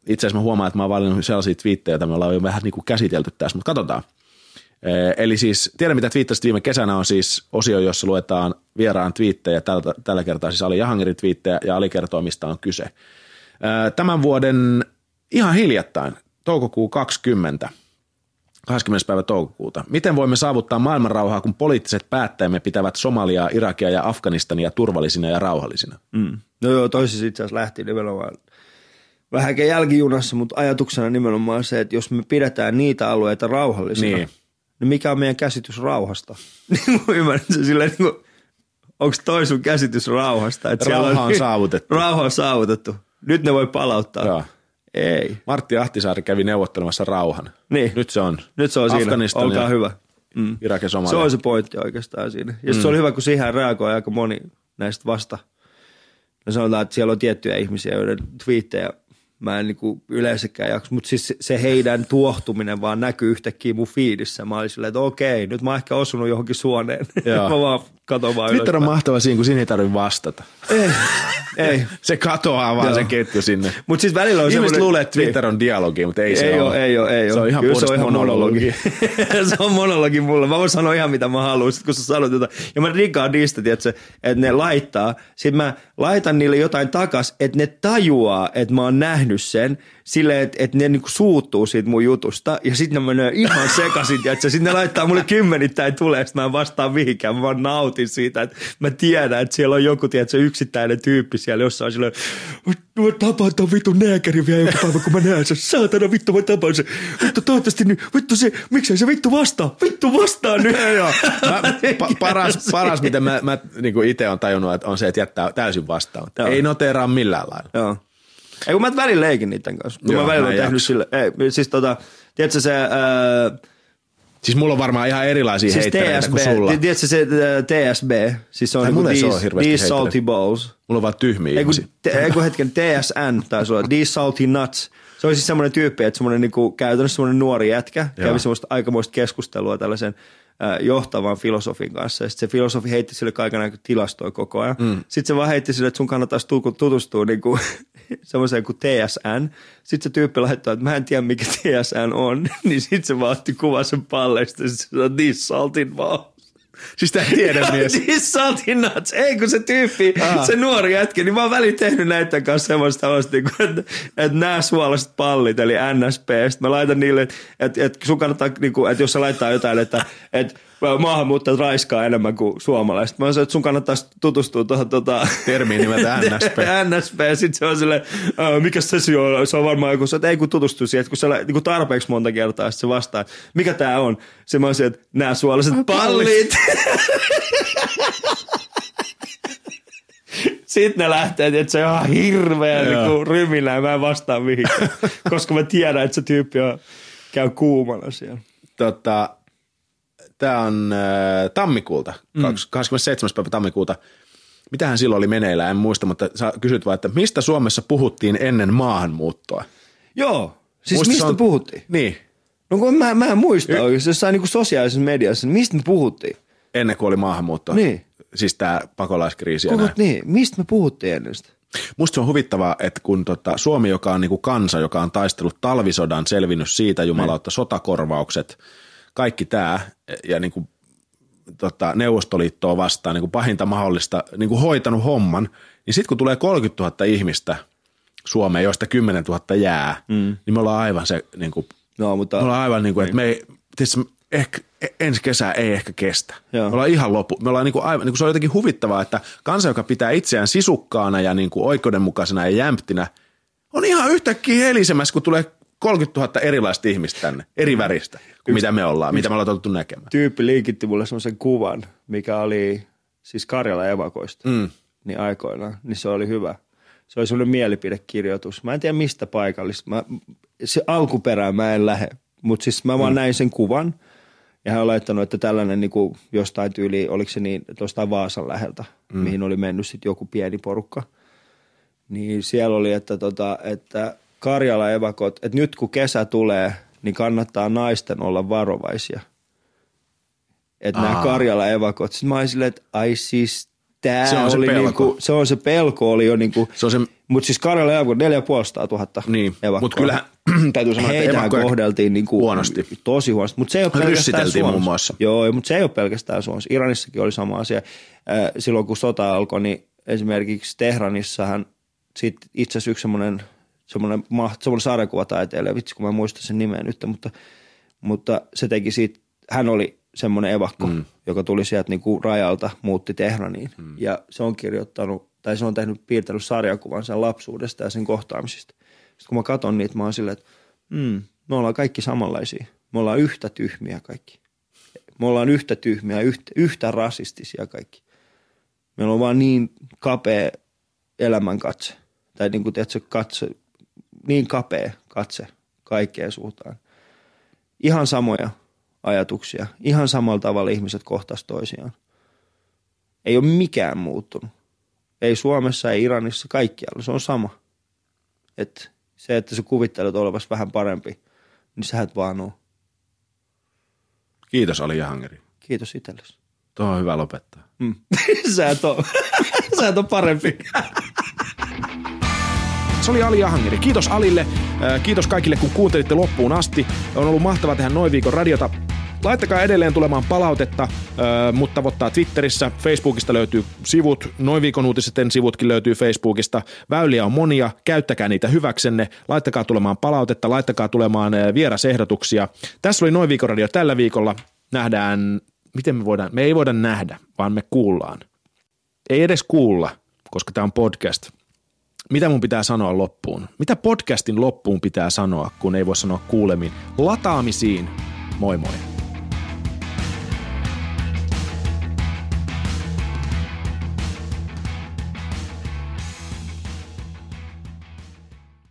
itse asiassa mä huomaan, että mä oon valinnut sellaisia twiittejä, joita me ollaan jo vähän niin kuin käsitelty tässä, mutta katsotaan. Eli siis, tiedän mitä twiittasit viime kesänä on siis osio, jossa luetaan vieraan twiittejä, tällä, tällä kertaa siis Ali Jahangerin twiittejä ja Ali kertoo, mistä on kyse. Tämän vuoden ihan hiljattain, toukokuu 20, 20. päivä toukokuuta. Miten voimme saavuttaa maailmanrauhaa, kun poliittiset päättäjämme pitävät Somaliaa, Irakia ja Afganistania turvallisina ja rauhallisina? Mm. No joo, toisessa itse asiassa lähti nimenomaan vähän jälkijunassa, mutta ajatuksena nimenomaan se, että jos me pidetään niitä alueita rauhallisina, Niin. Niin, mikä on meidän käsitys rauhasta? Niin mä ymmärrän sen silleen, niin kuin, onko toi sun käsitys rauhasta? Että Rauha on saavutettu. Rauha on saavutettu. Nyt ne voi palauttaa. Joo. Ei. Martti Ahtisaari kävi neuvottelemassa rauhan. Niin. Nyt se on. Nyt se on siinä. Olkaa hyvä. Mm. Irak ja Somalia. Se on se pointti oikeastaan siinä. Ja mm. se oli hyvä, kun siihen reagoi aika moni näistä vasta. No sanotaan, että siellä on tiettyjä ihmisiä, joiden twiittejä mä en niinku yleensäkään jaksa, mutta siis se- se heidän tuohtuminen vaan näkyy yhtäkkiä mun fiidissä. Mä olin silleen, että okei, nyt mä oon ehkä osunut johonkin suoneen. Joo. mä vaan katon vaan Twitter on ylöspäin. mahtava siinä, kun siinä ei tarvitse vastata. Ei, ei. Se katoaa vaan Joo. se ketju sinne. Mutta siis välillä on Ihmiset semmoinen- luulee, että Twitter on dialogi, mutta ei, se ei ole. ole, ei ole, ei ole. Se on ihan Kyllä se on ihan monologi. monologia. se on monologi mulle. Mä voin sanoa ihan mitä mä haluan, sit kun sä sanot jotain. Ja mä rikkaan niistä, tiedätkö, että ne laittaa. Sitten mä laitan niille jotain takas, että ne tajuaa, että mä oon nähnyt sen. Silleen, että, että ne niinku suuttuu siitä mun jutusta. Ja sitten ne menee ihan sekaisin, tiedätkö. Sitten ne laittaa mulle kymmenittäin tulee, sit mä en vastaa mihinkään. Mä vaan nautin siitä, että mä tiedän, että siellä on joku, tiedätkö, yksittäinen tyyppi siellä jossain silleen, mä tapaan ton vitun nääkärin vielä joku päivä, kun mä näen sen. Saatana vittu, mä tapaan sen. Vittu, toivottavasti nyt, vittu se, miksei se vittu vastaa? Vittu vastaa nyt. Joo, mä, pa, paras, paras, mitä mä, mä niin itse on tajunnut, että on se, että jättää täysin vastaan. Joo. Ei noteeraa millään lailla. Joo. Ei kun mä välillä leikin niiden kanssa. Joo, mä välillä mä tehnyt jaksa. sille, ei, siis tota, tiedätkö se, ää, Siis mulla on varmaan ihan erilaisia siis heittereitä TSB, kuin sulla. ti- tiedätkö se ää, TSB, siis se on Tai niinku se these, hirveästi these salty balls. Mulla on vaan tyhmiä Ei kun, ihmisiä. te, ei kun hetken, TSN taisi olla, These Salty Nuts. Se oli siis semmoinen tyyppi, että semmoinen niinku, käytännössä semmoinen nuori jätkä Joo. kävi semmoista aikamoista keskustelua tällaisen äh, johtavan filosofin kanssa. Ja sitten se filosofi heitti sille kaiken tilastoja koko ajan. Mm. Sitten se vaan heitti sille, että sun kannattaisi tu- tutustua niinku, semmoiseen kuin TSN. Sitten se tyyppi laittoi, että mä en tiedä mikä TSN on. niin sitten se vaan otti kuvan sen palleista ja sitten se sanoi, These Salty Balls. Siis tää tiedemies. These salty nuts. Ei kun se tyyppi, Aa. se nuori jätkä, niin mä oon väliin tehnyt näiden kanssa semmoista, semmoista niin että, että nämä suolaiset pallit, eli NSP, sit mä laitan niille, että, että sun kannattaa, niin että jos se laittaa jotain, että, että maahanmuuttajat raiskaa enemmän kuin suomalaiset. Mä sanoin, että sun kannattaisi tutustua tuohon tota, Termiin nimeltä NSP. NSP. Sitten se on silleen, "Ää, mikä se on? Se on varmaan joku, se, että ei kun tutustuu siihen, että kun se lä- niin tarpeeksi monta kertaa, sitten se vastaa, että mikä tää on? Se mä olisin, että nämä suolaiset pallit. Sitten ne lähtee, että se on ihan hirveä niin ryminä ja mä en vastaa mihinkään, koska mä tiedän, että se tyyppi on, käy kuumana siellä. tota, tämä on äh, tammikuulta, mm. 27. päivä tammikuuta. Mitähän silloin oli meneillään, en muista, mutta sä kysyt vaan, että mistä Suomessa puhuttiin ennen maahanmuuttoa? Joo, siis Muista se mistä on- puhuttiin? Niin. No kun mä, mä en muista oikeasti, jossain niin sosiaalisessa mediassa, niin mistä me puhuttiin? Ennen kuin oli maahanmuutto. Niin. Siis tämä pakolaiskriisi ja Koko, näin. niin, mistä me puhuttiin ennen sitä? Musta se on huvittavaa, että kun tota, Suomi, joka on niinku kansa, joka on taistellut talvisodan, selvinnyt siitä jumalautta, sotakorvaukset, kaikki tämä ja niinku, tota, Neuvostoliittoa vastaan niinku pahinta mahdollista, niinku hoitanut homman, niin sitten kun tulee 30 000 ihmistä Suomeen, joista 10 000 jää, mm. niin me ollaan aivan se, niinku, No, mutta me ollaan aivan niin kuin, että me ei, tietysti, ehkä, ensi kesää ei ehkä kestä. Joo. Me ollaan ihan loppu. Me ollaan niin kuin aivan, niin kuin se on jotenkin huvittavaa, että kansa, joka pitää itseään sisukkaana ja niin kuin oikeudenmukaisena ja jämptinä, on ihan yhtäkkiä helisemässä, kun tulee 30 000 erilaista ihmistä tänne, eri väristä, kuin mitä me ollaan, mitä me ollaan totuttu näkemään. tyyppi liikitti mulle semmoisen kuvan, mikä oli siis Karjala evakoista mm. niin aikoinaan, niin se oli hyvä. Se oli semmoinen mielipidekirjoitus. Mä en tiedä mistä paikallista. Mä, se alkuperään mä en lähde, mutta siis mä vaan mm. näin sen kuvan. Ja hän on laittanut, että tällainen niin kuin jostain tyyli, oliko se niin, tuosta Vaasan läheltä, mm. mihin oli mennyt sitten joku pieni porukka. Niin siellä oli, että, tota, että Karjala evakot, että nyt kun kesä tulee, niin kannattaa naisten olla varovaisia. Että nämä. Karjala evakot. Sitten mä olin silleen, että ai siis tää Se on se oli pelko. niinku, se on se pelko oli jo niinku, Se on se, mutta siis Karjala evakot 4500 000 niin, evakkoa. mutta kyllähän täytyy sanoa, että evakkoja kohdeltiin niinku huonosti. tosi huonosti. Mutta se ei ole pelkästään Suomessa. muun muassa. Joo, mutta se ei ole pelkästään Suomessa. Iranissakin oli sama asia. Äh, Silloin kun sota alkoi, niin esimerkiksi Tehranissahan sit itse asiassa yksi semmoinen, semmoinen, semmoinen sarjakuvataiteilija, vitsi kun mä en muista sen nimeä nyt, mutta, mutta se teki siitä, hän oli semmoinen evakko, mm. joka tuli sieltä niinku rajalta, muutti Tehraniin. Mm. Ja se on kirjoittanut, tai se on tehnyt, piirtänyt sarjakuvan sen lapsuudesta ja sen kohtaamisista. Sitten kun mä katson niitä, mä oon silleen, että mm, me ollaan kaikki samanlaisia. Me ollaan yhtä tyhmiä kaikki. Me ollaan yhtä tyhmiä, yhtä, yhtä rasistisia kaikki. Meillä on vaan niin kapea elämänkatse. Tai niin kuin, tiedätkö, katse, niin kapea katse kaikkeen suuntaan. Ihan samoja ajatuksia. Ihan samalla tavalla ihmiset kohtas toisiaan. Ei ole mikään muuttunut. Ei Suomessa, ei Iranissa, kaikkialla. Se on sama. Et se, että sä kuvittelet olevasi vähän parempi, niin sä et vaan oo. Kiitos Ali Jahangeri. Kiitos itsellesi. Tuo on hyvä lopettaa. Mm. sä, et oo. sä et oo parempi. Se oli Ali Jahangeri. Kiitos Alille. Äh, Kiitos kaikille, kun kuuntelitte loppuun asti. On ollut mahtavaa tehdä noin viikon radiota. Laittakaa edelleen tulemaan palautetta, äh, mutta tavoittaa Twitterissä. Facebookista löytyy sivut. Noin viikon uutisten sivutkin löytyy Facebookista. Väyliä on monia. Käyttäkää niitä hyväksenne. Laittakaa tulemaan palautetta. Laittakaa tulemaan äh, vierasehdotuksia. Tässä oli noin viikon radio tällä viikolla. Nähdään, miten me voidaan, me ei voida nähdä, vaan me kuullaan. Ei edes kuulla, koska tämä on podcast mitä mun pitää sanoa loppuun? Mitä podcastin loppuun pitää sanoa, kun ei voi sanoa kuulemiin? Lataamisiin. Moi moi.